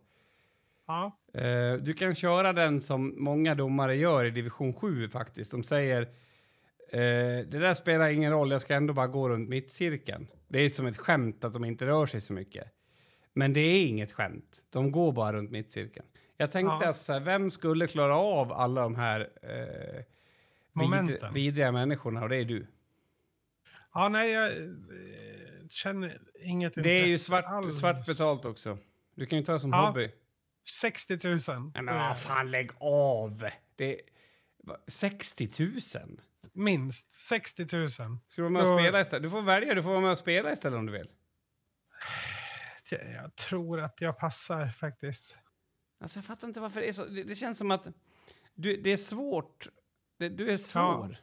Ja. Eh, du kan köra den som många domare gör i division 7 faktiskt. De säger eh, det där spelar ingen roll, jag ska ändå bara gå runt mittcirkeln. Det är som ett skämt att de inte rör sig så mycket. Men det är inget skämt. De går bara runt mittcirkeln. Jag tänkte Ja. så här, vem skulle klara av alla de här eh, vid, vidriga människorna? Och det är du. Ja, nej, jag eh, känner inget Det är ju svart, alls. svart betalt också. Du kan ju ta det som Ja. hobby. 60 000. Nej, men Eh, vad fan, lägg av! Det va, 60 000? Minst 60 000. Ska du vara med och spela istället? Du får välja, du får vara med och spela istället om du vill. Jag, jag tror att jag passar faktiskt. Alltså jag fattar inte varför det är så. Det, det känns som att du, det är svårt. Det, du är svår.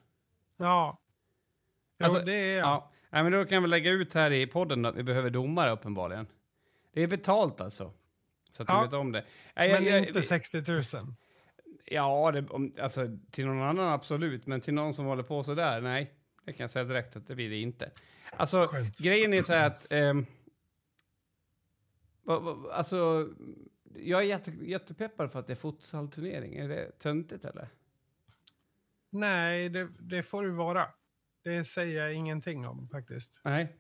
Ja. Jo, Alltså, det är jag. Ja. Nej, men då kan vi lägga ut här i podden att vi behöver domare uppenbarligen. Det är betalt alltså. Så att Ja. du vet om det. Nej, jag- Men jag- inte 60 000. Ja, det, om, alltså till någon annan absolut, men till någon som håller på så där, nej. Det kan jag säga direkt att det blir det inte. Alltså, Skönt. grejen är så här att... va, alltså, jag är jätte, jättepeppad för att det är futsalturnering. Är det töntigt eller? Nej, det, det får du vara. Det säger jag ingenting om faktiskt. Nej.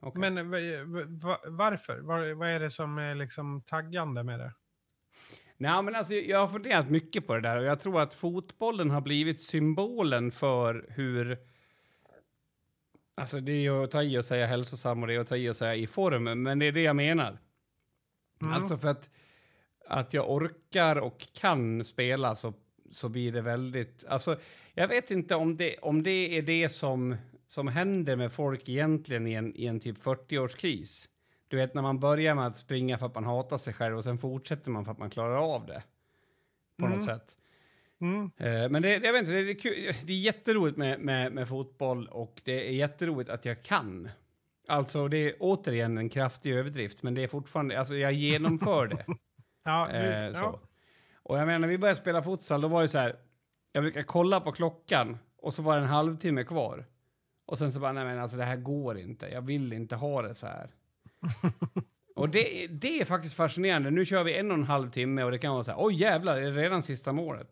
Okej. Men va, va, varför? Vad, vad är det som är liksom taggande med det? Nej, men alltså, jag har funderat mycket på det där och jag tror att fotbollen har blivit symbolen för hur... Alltså det är ju att ta i och säga hälsosam och det är att ta i och säga i form, men det är det jag menar. Mm. Alltså för att, att jag orkar och kan spela så, så blir det väldigt... Alltså, jag vet inte om det, om det är det som, som händer med folk egentligen i en, i en typ 40-årskris. Du vet när man börjar med att springa för att man hatar sig själv och sen fortsätter man för att man klarar av det. På Mm. något sätt. Mm. Eh, Men det, jag vet inte, det, är kul, det är jätteroligt med, med, med fotboll och det är jätteroligt att jag kan. Alltså det är återigen en kraftig överdrift, men det är fortfarande, alltså jag genomför det. Ja, Eh, så. ja. Och jag menar, när vi började spela futsal, då var det så här, jag brukar kolla på klockan och så var det en halvtimme kvar. Och sen så bara, nej men alltså det här går inte, jag vill inte ha det så här. och det, det är faktiskt fascinerande. Nu kör vi en och en halv timme och det kan vara så här, oj jävlar, är det redan sista målet?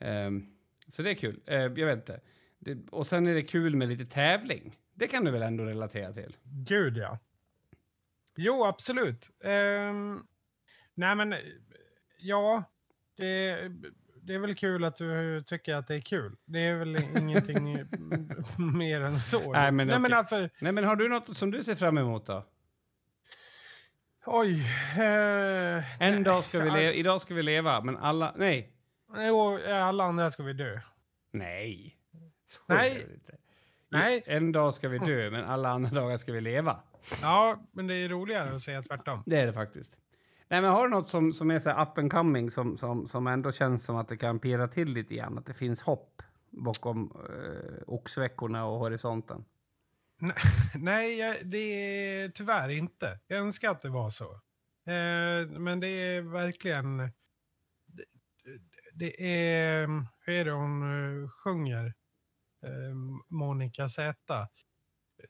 Ehm, så det är kul. Eh, jag vet inte. Det, och sen är det kul med lite tävling. Det kan du väl ändå relatera till? Gud, ja. Jo, absolut. Ehm, nej, men ja, det, det är väl kul att du tycker att det är kul. Det är väl ingenting mer än så. Nej, men nej, men alltså, Nej men har du något som du ser fram emot då? oj. Eh, En dag ska vi nej, leva, idag ska vi leva, men alla, nej. Jo, alla andra ska vi dö. Nej. Så Nej. inte. Nej. En dag ska vi dö, men alla andra dagar ska vi leva. Ja, men det är roligare att säga tvärtom. Det är det faktiskt. Nej, men har du något som, som är så up and coming som, som, som ändå känns som att det kan pirra till lite grann? Att det finns hopp bakom eh, oxveckorna och horisonten? Nej, jag- det är tyvärr inte. Jag önskar att det var så. Eh, men det är verkligen... Det, det är... Hur är det hon eh, sjunger? Eh, Monica Z.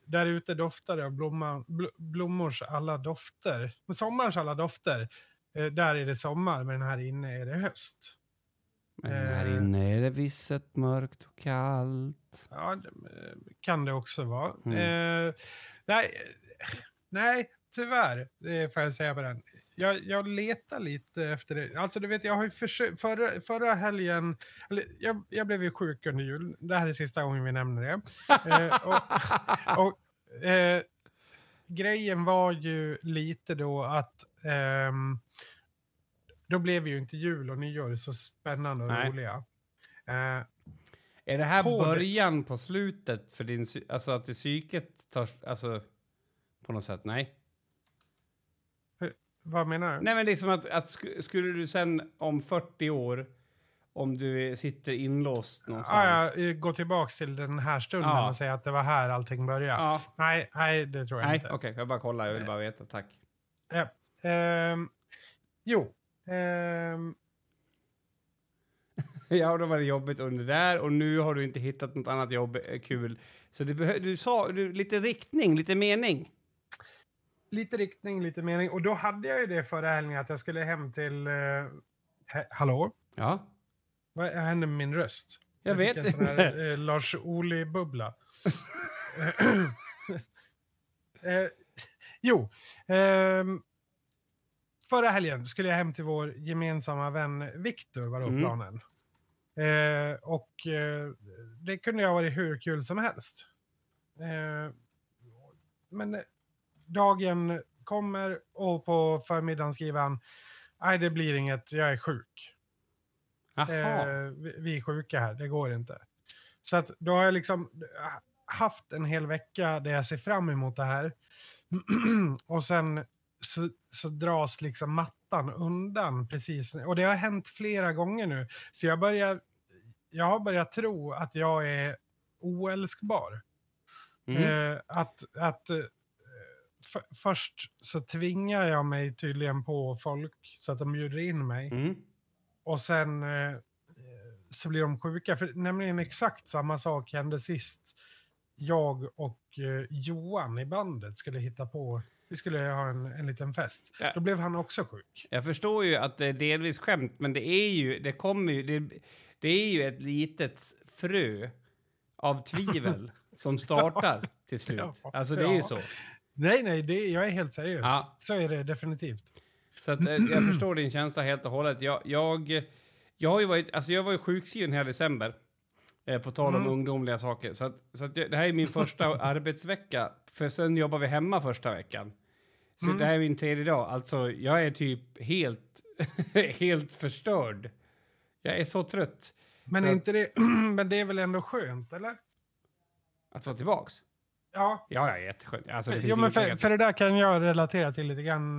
Där ute doftar det av blomma, blommors alla dofter. Sommarens alla dofter. Eh, där är det sommar, men här inne är det höst. Men här Eh. inne är det visset mörkt och kallt. Ja, det kan det också vara. Mm. Eh, nej, nej, tyvärr får jag säga på den. Jag, jag letar lite efter det. Alltså, du vet, jag har ju försökt, förra, förra helgen, jag, jag blev ju sjuk under jul. Det här är sista gången vi nämner det. Eh, och, och, eh, grejen var ju lite då att ehm, då blev ju inte jul och nyår så spännande och Nej. roliga. Eh, Är det här På början på slutet för din... Alltså att det psyket tar... Alltså, på något sätt, nej. Vad menar du? Nej, men det är som att, att sk- skulle du sen om 40 år, om du sitter inlåst någonstans... Ah, ja, gå tillbaka till den här stunden Ja. och säga att det var här allting började. Ja, Nej, nej, det tror jag nej, inte. okej, jag bara kolla, jag vill bara veta, tack. Ja. Ehm, jo. Ehm, Ja, då var det jobbigt under där och nu har du inte hittat något annat jobb eh, kul. Så behö- du sa du, lite riktning, lite mening. Lite riktning, lite mening. Och då hade jag ju det förra helgen att jag skulle hem till... Uh, he- hallå? Ja, Vad hände med min röst? jag fick vet inte. här, eh, Lars Ohly-bubbla. eh, jo. ehm, förra helgen skulle jag hem till vår gemensamma vän Viktor, var då Mm. planen. Eh, och eh, det kunde ju ha varit hur kul som helst. Eh, men eh, dagen kommer och på förmiddagen skriver han Nej, det blir inget, jag är sjuk. Jaha. Eh, vi, är sjuka här, det går inte. Så att då har jag liksom haft en hel vecka där jag ser fram emot det här. och sen så, så dras liksom mattan undan precis. Och det har hänt flera gånger nu. Så jag börjar, jag har börjat tro att jag är oälskbar. Mm. Eh, att att eh, för, först så tvingar jag mig tydligen på folk så att de bjuder in mig. Mm. Och sen eh, så blir de sjuka. För nämligen exakt samma sak hände sist. Jag och eh, Johan i bandet skulle hitta på, vi skulle ha en, en liten fest. Ja. Då blev han också sjuk. Jag förstår ju att det är delvis skämt, men det är ju, det kommer ju, det, det är ju ett litet frö av tvivel som startar till slut. Alltså det är ju så. Nej, nej, det, jag är helt seriös. Ja. Så är det definitivt. Så att, eh, jag förstår din känsla helt och hållet. Jag, jag, jag har ju varit, alltså jag var ju sjukskriven hela december. Eh, på tal om Mm. ungdomliga saker. Så, att, så att det här är min första arbetsvecka. För sen jobbar vi hemma första veckan. Så Mm. det här är min tredje dag. Alltså, jag är typ helt, helt förstörd. Jag är så trött Men, Så är att- inte det, men det är väl ändå skönt, eller? att vara tillbaks. Ja, Ja, ja, jätteskönt. Alltså, det jo, men för, för det där kan jag relatera till lite grann.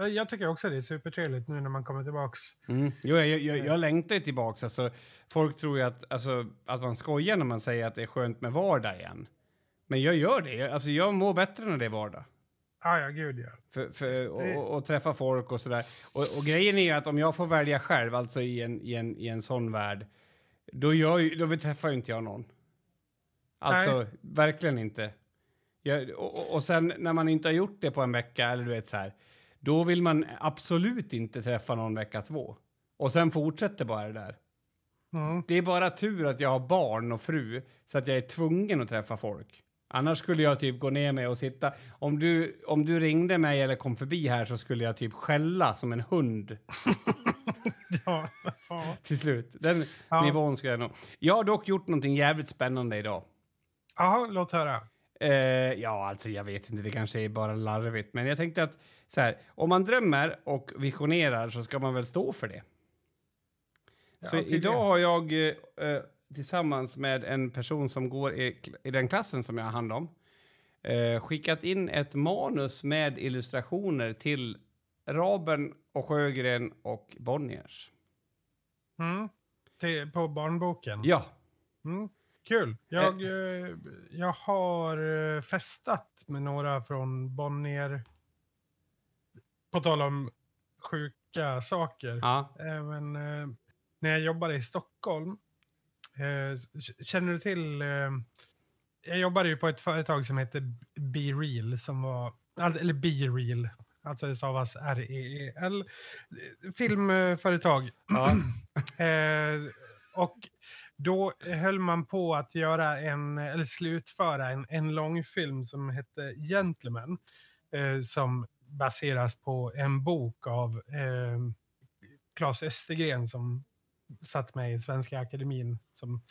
eh, Jag tycker också det är supertrevligt nu när man kommer tillbaks. Mm. Jo, jag, jag, jag längtar tillbaks. Alltså, folk tror ju att, alltså, att man skojar när man säger att det är skönt med vardag igen. Men jag gör det. Alltså, jag mår bättre när det är vardag. Ah, ja, gud ja. För, för, och, och, träffa folk och sådär. Och, och grejen är att om jag får välja själv, alltså i en, i en, i en sån värld, då, gör, då träffar ju inte jag någon. Alltså, verkligen inte. Jag, och, och- och sen när man inte har gjort det på en vecka, eller du vet så här, då vill man absolut inte träffa någon vecka två. Och sen fortsätter bara det där. Mm. Det är bara tur att jag har barn och fru så att jag är tvungen att träffa folk. Annars skulle jag typ gå ner mig och sitta. Om du, om du ringde mig eller kom förbi här så skulle jag typ skälla som en hund Ja. ja. till slut. Den Ja. nivån skulle jag nog... Jag har dock gjort någonting jävligt spännande idag. Jaha, låt höra. Eh, ja, alltså jag vet inte, det kanske är bara larvigt. Men jag tänkte att så här, om man drömmer och visionerar så ska man väl stå för det. Ja, så idag har jag eh, tillsammans med en person som går i, i den klassen som jag har hand om eh, skickat in ett manus med illustrationer till Raben och Sjögren och Bonniers. Mm. Till, på barnboken. Ja, Mm. Kul. Jag, eh, jag har eh, festat med några från Bonnier. På tal om sjuka saker. ja. Även eh, när jag jobbade i Stockholm. Eh, känner du till... Eh, jag jobbade ju på ett företag som heter Be Real. Som var, alltså, eller Be Real. Alltså det stavas R-E-E-L. Filmföretag. ja. Eh, och då höll man på att göra en, eller slutföra en, en långfilm som hette Gentleman. Eh, som baseras på en bok av eh, Claes Östergren som satt med i Svenska Akademin. Som,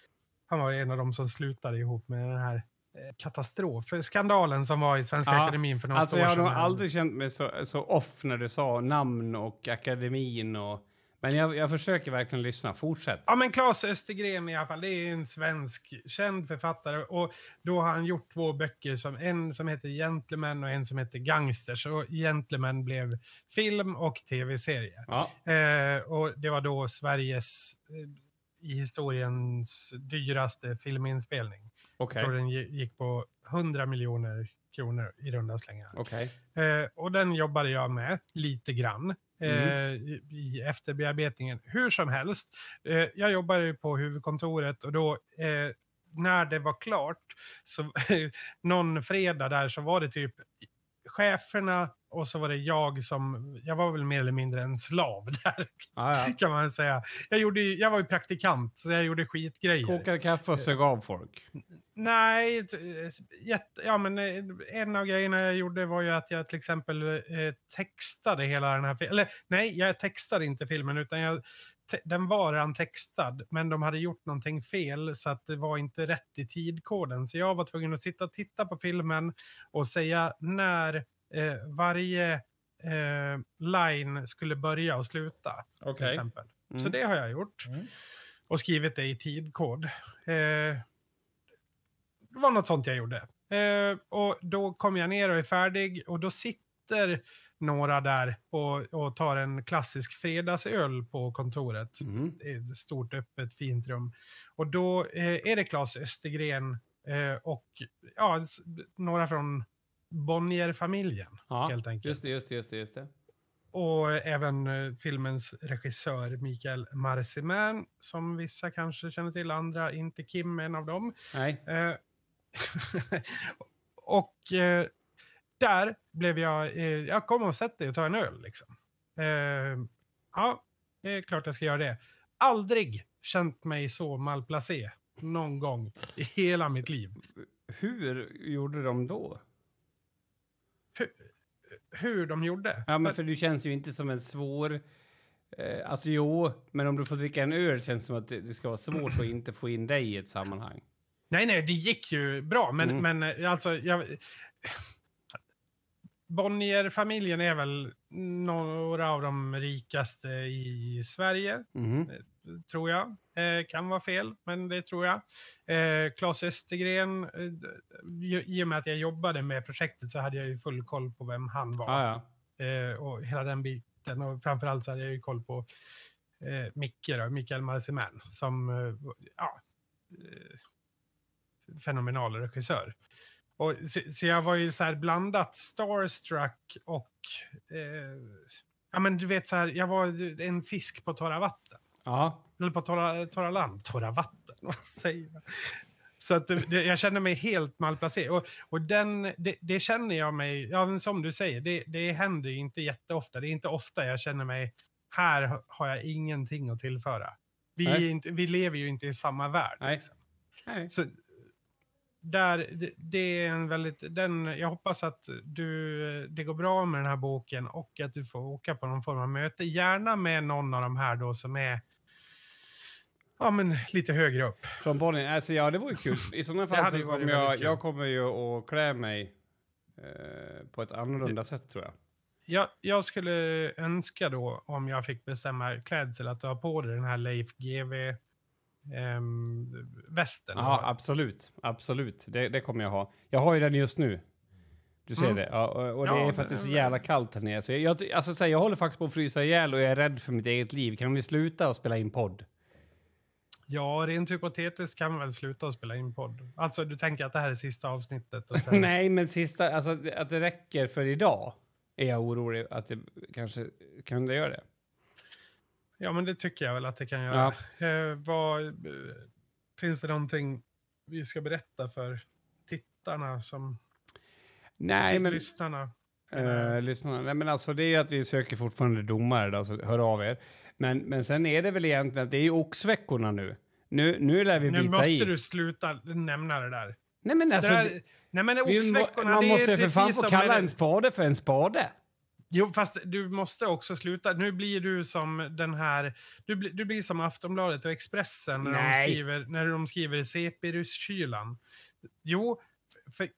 han var en av de som slutade ihop med den här eh, katastrofskandalen som var i Svenska Ja, Akademin för något Alltså år jag har sedan. nog aldrig känt mig så, så off när du sa namn och akademin och... Men jag, jag försöker verkligen lyssna. Fortsätt. Ja, men Claes Östergren i alla fall, det är en svensk känd författare. Och då har han gjort två böcker, som, en som heter Gentleman och en som heter Gangsters. Och Gentleman blev film och tv-serie. Ja. Eh, och det var då Sveriges, eh, i historiens dyraste filminspelning. Okej. Jag tror den gi- gick på 100 miljoner kronor i runda slängar. Okej. Eh, och den jobbade jag med lite grann Mm. i, i efterbearbetningen. Hur som helst, eh, jag jobbade ju på huvudkontoret och då eh, när det var klart, så någon fredag där så var det typ cheferna och så var det jag som, jag var väl mer eller mindre en slav där ja. kan man säga. Jag, gjorde, jag var ju praktikant så jag gjorde skitgrejer. Kokade kaffe och sög av folk. Nej, jätte, ja, men eh, en av grejerna jag gjorde var ju att jag till exempel eh, textade hela den här filmen. Eller nej, jag textade inte filmen utan jag, den var redan textad. Men de hade gjort någonting fel så att det var inte rätt i tidkoden. Så jag var tvungen att sitta och titta på filmen och säga när eh, varje eh, line skulle börja och sluta. Till Okej. exempel. Så Mm. det har jag gjort. Mm. Och skrivit det i tidkod. Eh, det var något sånt jag gjorde. Eh, och då kom jag ner och är färdig och då sitter några där och, och tar en klassisk fredagsöl på kontoret. Det är ett stort öppet fint rum. Och då eh, är det Claes Östergren eh, och ja, några från Bonnier-familjen Ja, helt enkelt. just det, just det, just det. Just det. Och även eh, filmens regissör Mikael Marciman, som vissa kanske känner till, andra inte. Kim en av dem. Nej. Och eh, där blev jag, eh, jag kom och sätt dig och ta en öl liksom. Eh, ja, det är klart jag ska göra det. Aldrig känt mig så malplacé någon gång i hela mitt liv. Hur gjorde de då? Hur de gjorde. Ja, men för du känns ju inte som en svår... Eh, alltså jo, men om du får dricka en öl känns det som att det ska vara svårt att inte få in dig i ett sammanhang. Nej, nej, det gick ju bra, men, Mm. men eh, alltså... Jag, Bonnier-familjen är väl några av de rikaste i Sverige, Mhm. tror jag. Eh, kan vara fel, men det tror jag. Eh, Claes Östergren, eh, i, och med att jag jobbade med projektet så hade jag ju full koll på vem han var. Ja, ja. Eh, och hela den biten. Och framförallt så hade jag ju koll på eh, Micke, då, Mikael Marciman, som eh, ja, eh, fenomenal regissör. Och, så, så jag var ju så här blandat starstruck och... Eh, ja, men du vet så här, jag var en fisk på torra vatten. ja. Eller på torra, torra land. Torra vatten, vad säger jag? Så att det, jag känner mig helt malplacerad. Och, och den, det, det känner jag mig, ja som du säger, det, det händer ju inte jätteofta. Det är inte ofta jag känner mig, här har jag ingenting att tillföra. Vi, inte, vi lever ju inte i samma värld. Liksom. Så där, det, det är en väldigt, den, jag hoppas att du, det går bra med den här boken och att du får åka på någon form av möte. Gärna med någon av de här då som är ja, men lite högre upp. Från Bonnie. Alltså ja, det vore kul. I sådana Det fall så kommer jag, kul. jag kommer ju att klä mig eh, på ett annorlunda sätt tror jag. Jag, jag skulle önska då, om jag fick bestämma klädsel, att du har på dig den här Leif GW västen. Ja, absolut. Absolut. Det, det kommer jag ha. Jag har ju den just nu. Du ser Mm. det. Ja, och, och det Ja, är för att det är så jävla kallt här nere. Så jag, alltså, så här, jag håller faktiskt på att frysa ihjäl och jag är rädd för mitt eget liv. Kan vi sluta och spela in podd? Ja, rent hypotetiskt kan man väl sluta att spela in podd. Alltså, du tänker att det här är sista avsnittet? Och sen... Nej, men sista, alltså att det räcker för idag är jag orolig att det kanske kan det göra det. Ja, men det tycker jag väl att det kan göra. Eh, vad, eh, finns det någonting vi ska berätta för tittarna som Nej, men lyssnarna? Uh, lyssna. Nej, men alltså det är att vi söker fortfarande domare då, så hör av er. Men, men sen är det väl egentligen att det är ju oxveckorna nu. Nu, nu lär vi Nu bita måste i. du sluta nämna det där. Nej men alltså, där nej, men oxveckorna, man det måste för fan få kalla en spade för en spade. Jo, fast du måste också sluta. Nu blir du som den här... Du, blir- du blir som Aftonbladet och Expressen när, de skriver, när de skriver CP-rysskylan. Jo, för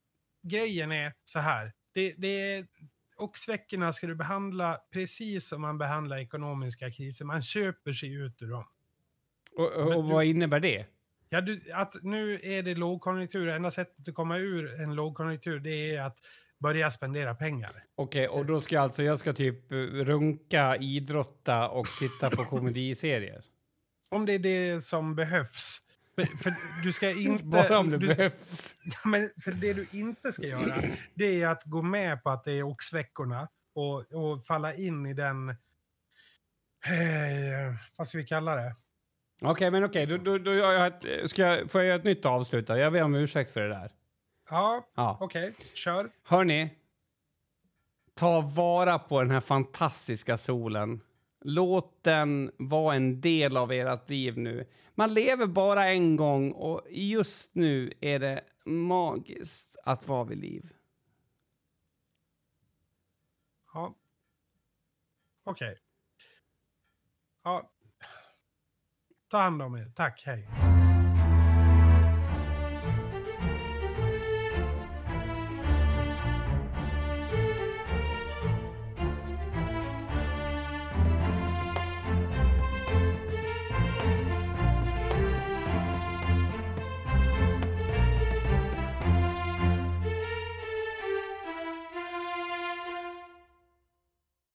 grejen är så här. Det, det är, oxveckorna ska du behandla precis som man behandlar ekonomiska kriser. Man köper sig ut ur dem. Och, och du- vad innebär det? Ja, du, att nu är det lågkonjunktur. Enda sättet att komma ur en lågkonjunktur det är att börja spendera pengar. Okej, och då ska alltså jag ska typ eh, runka, idrotta och titta på komediserier? Om det är det som behövs. För, för du ska inte... Bara om det du, behövs. Men för det du inte ska göra, det är att gå med på att det är oxveckorna och, och falla in i den... Eh, vad ska vi kalla det? Okej, men okej, då, då, då gör jag ett, ska jag, får jag göra ett nytt avslut då? Jag ber om ursäkt för det där. Ja, Ja. okej. Kör. Hörni, ta vara på den här fantastiska solen. Låt den vara en del av ert liv nu. Man lever bara en gång och just nu är det magiskt att vara vid liv. Ja. Okej. Ja. Ta hand om er. Tack, hej.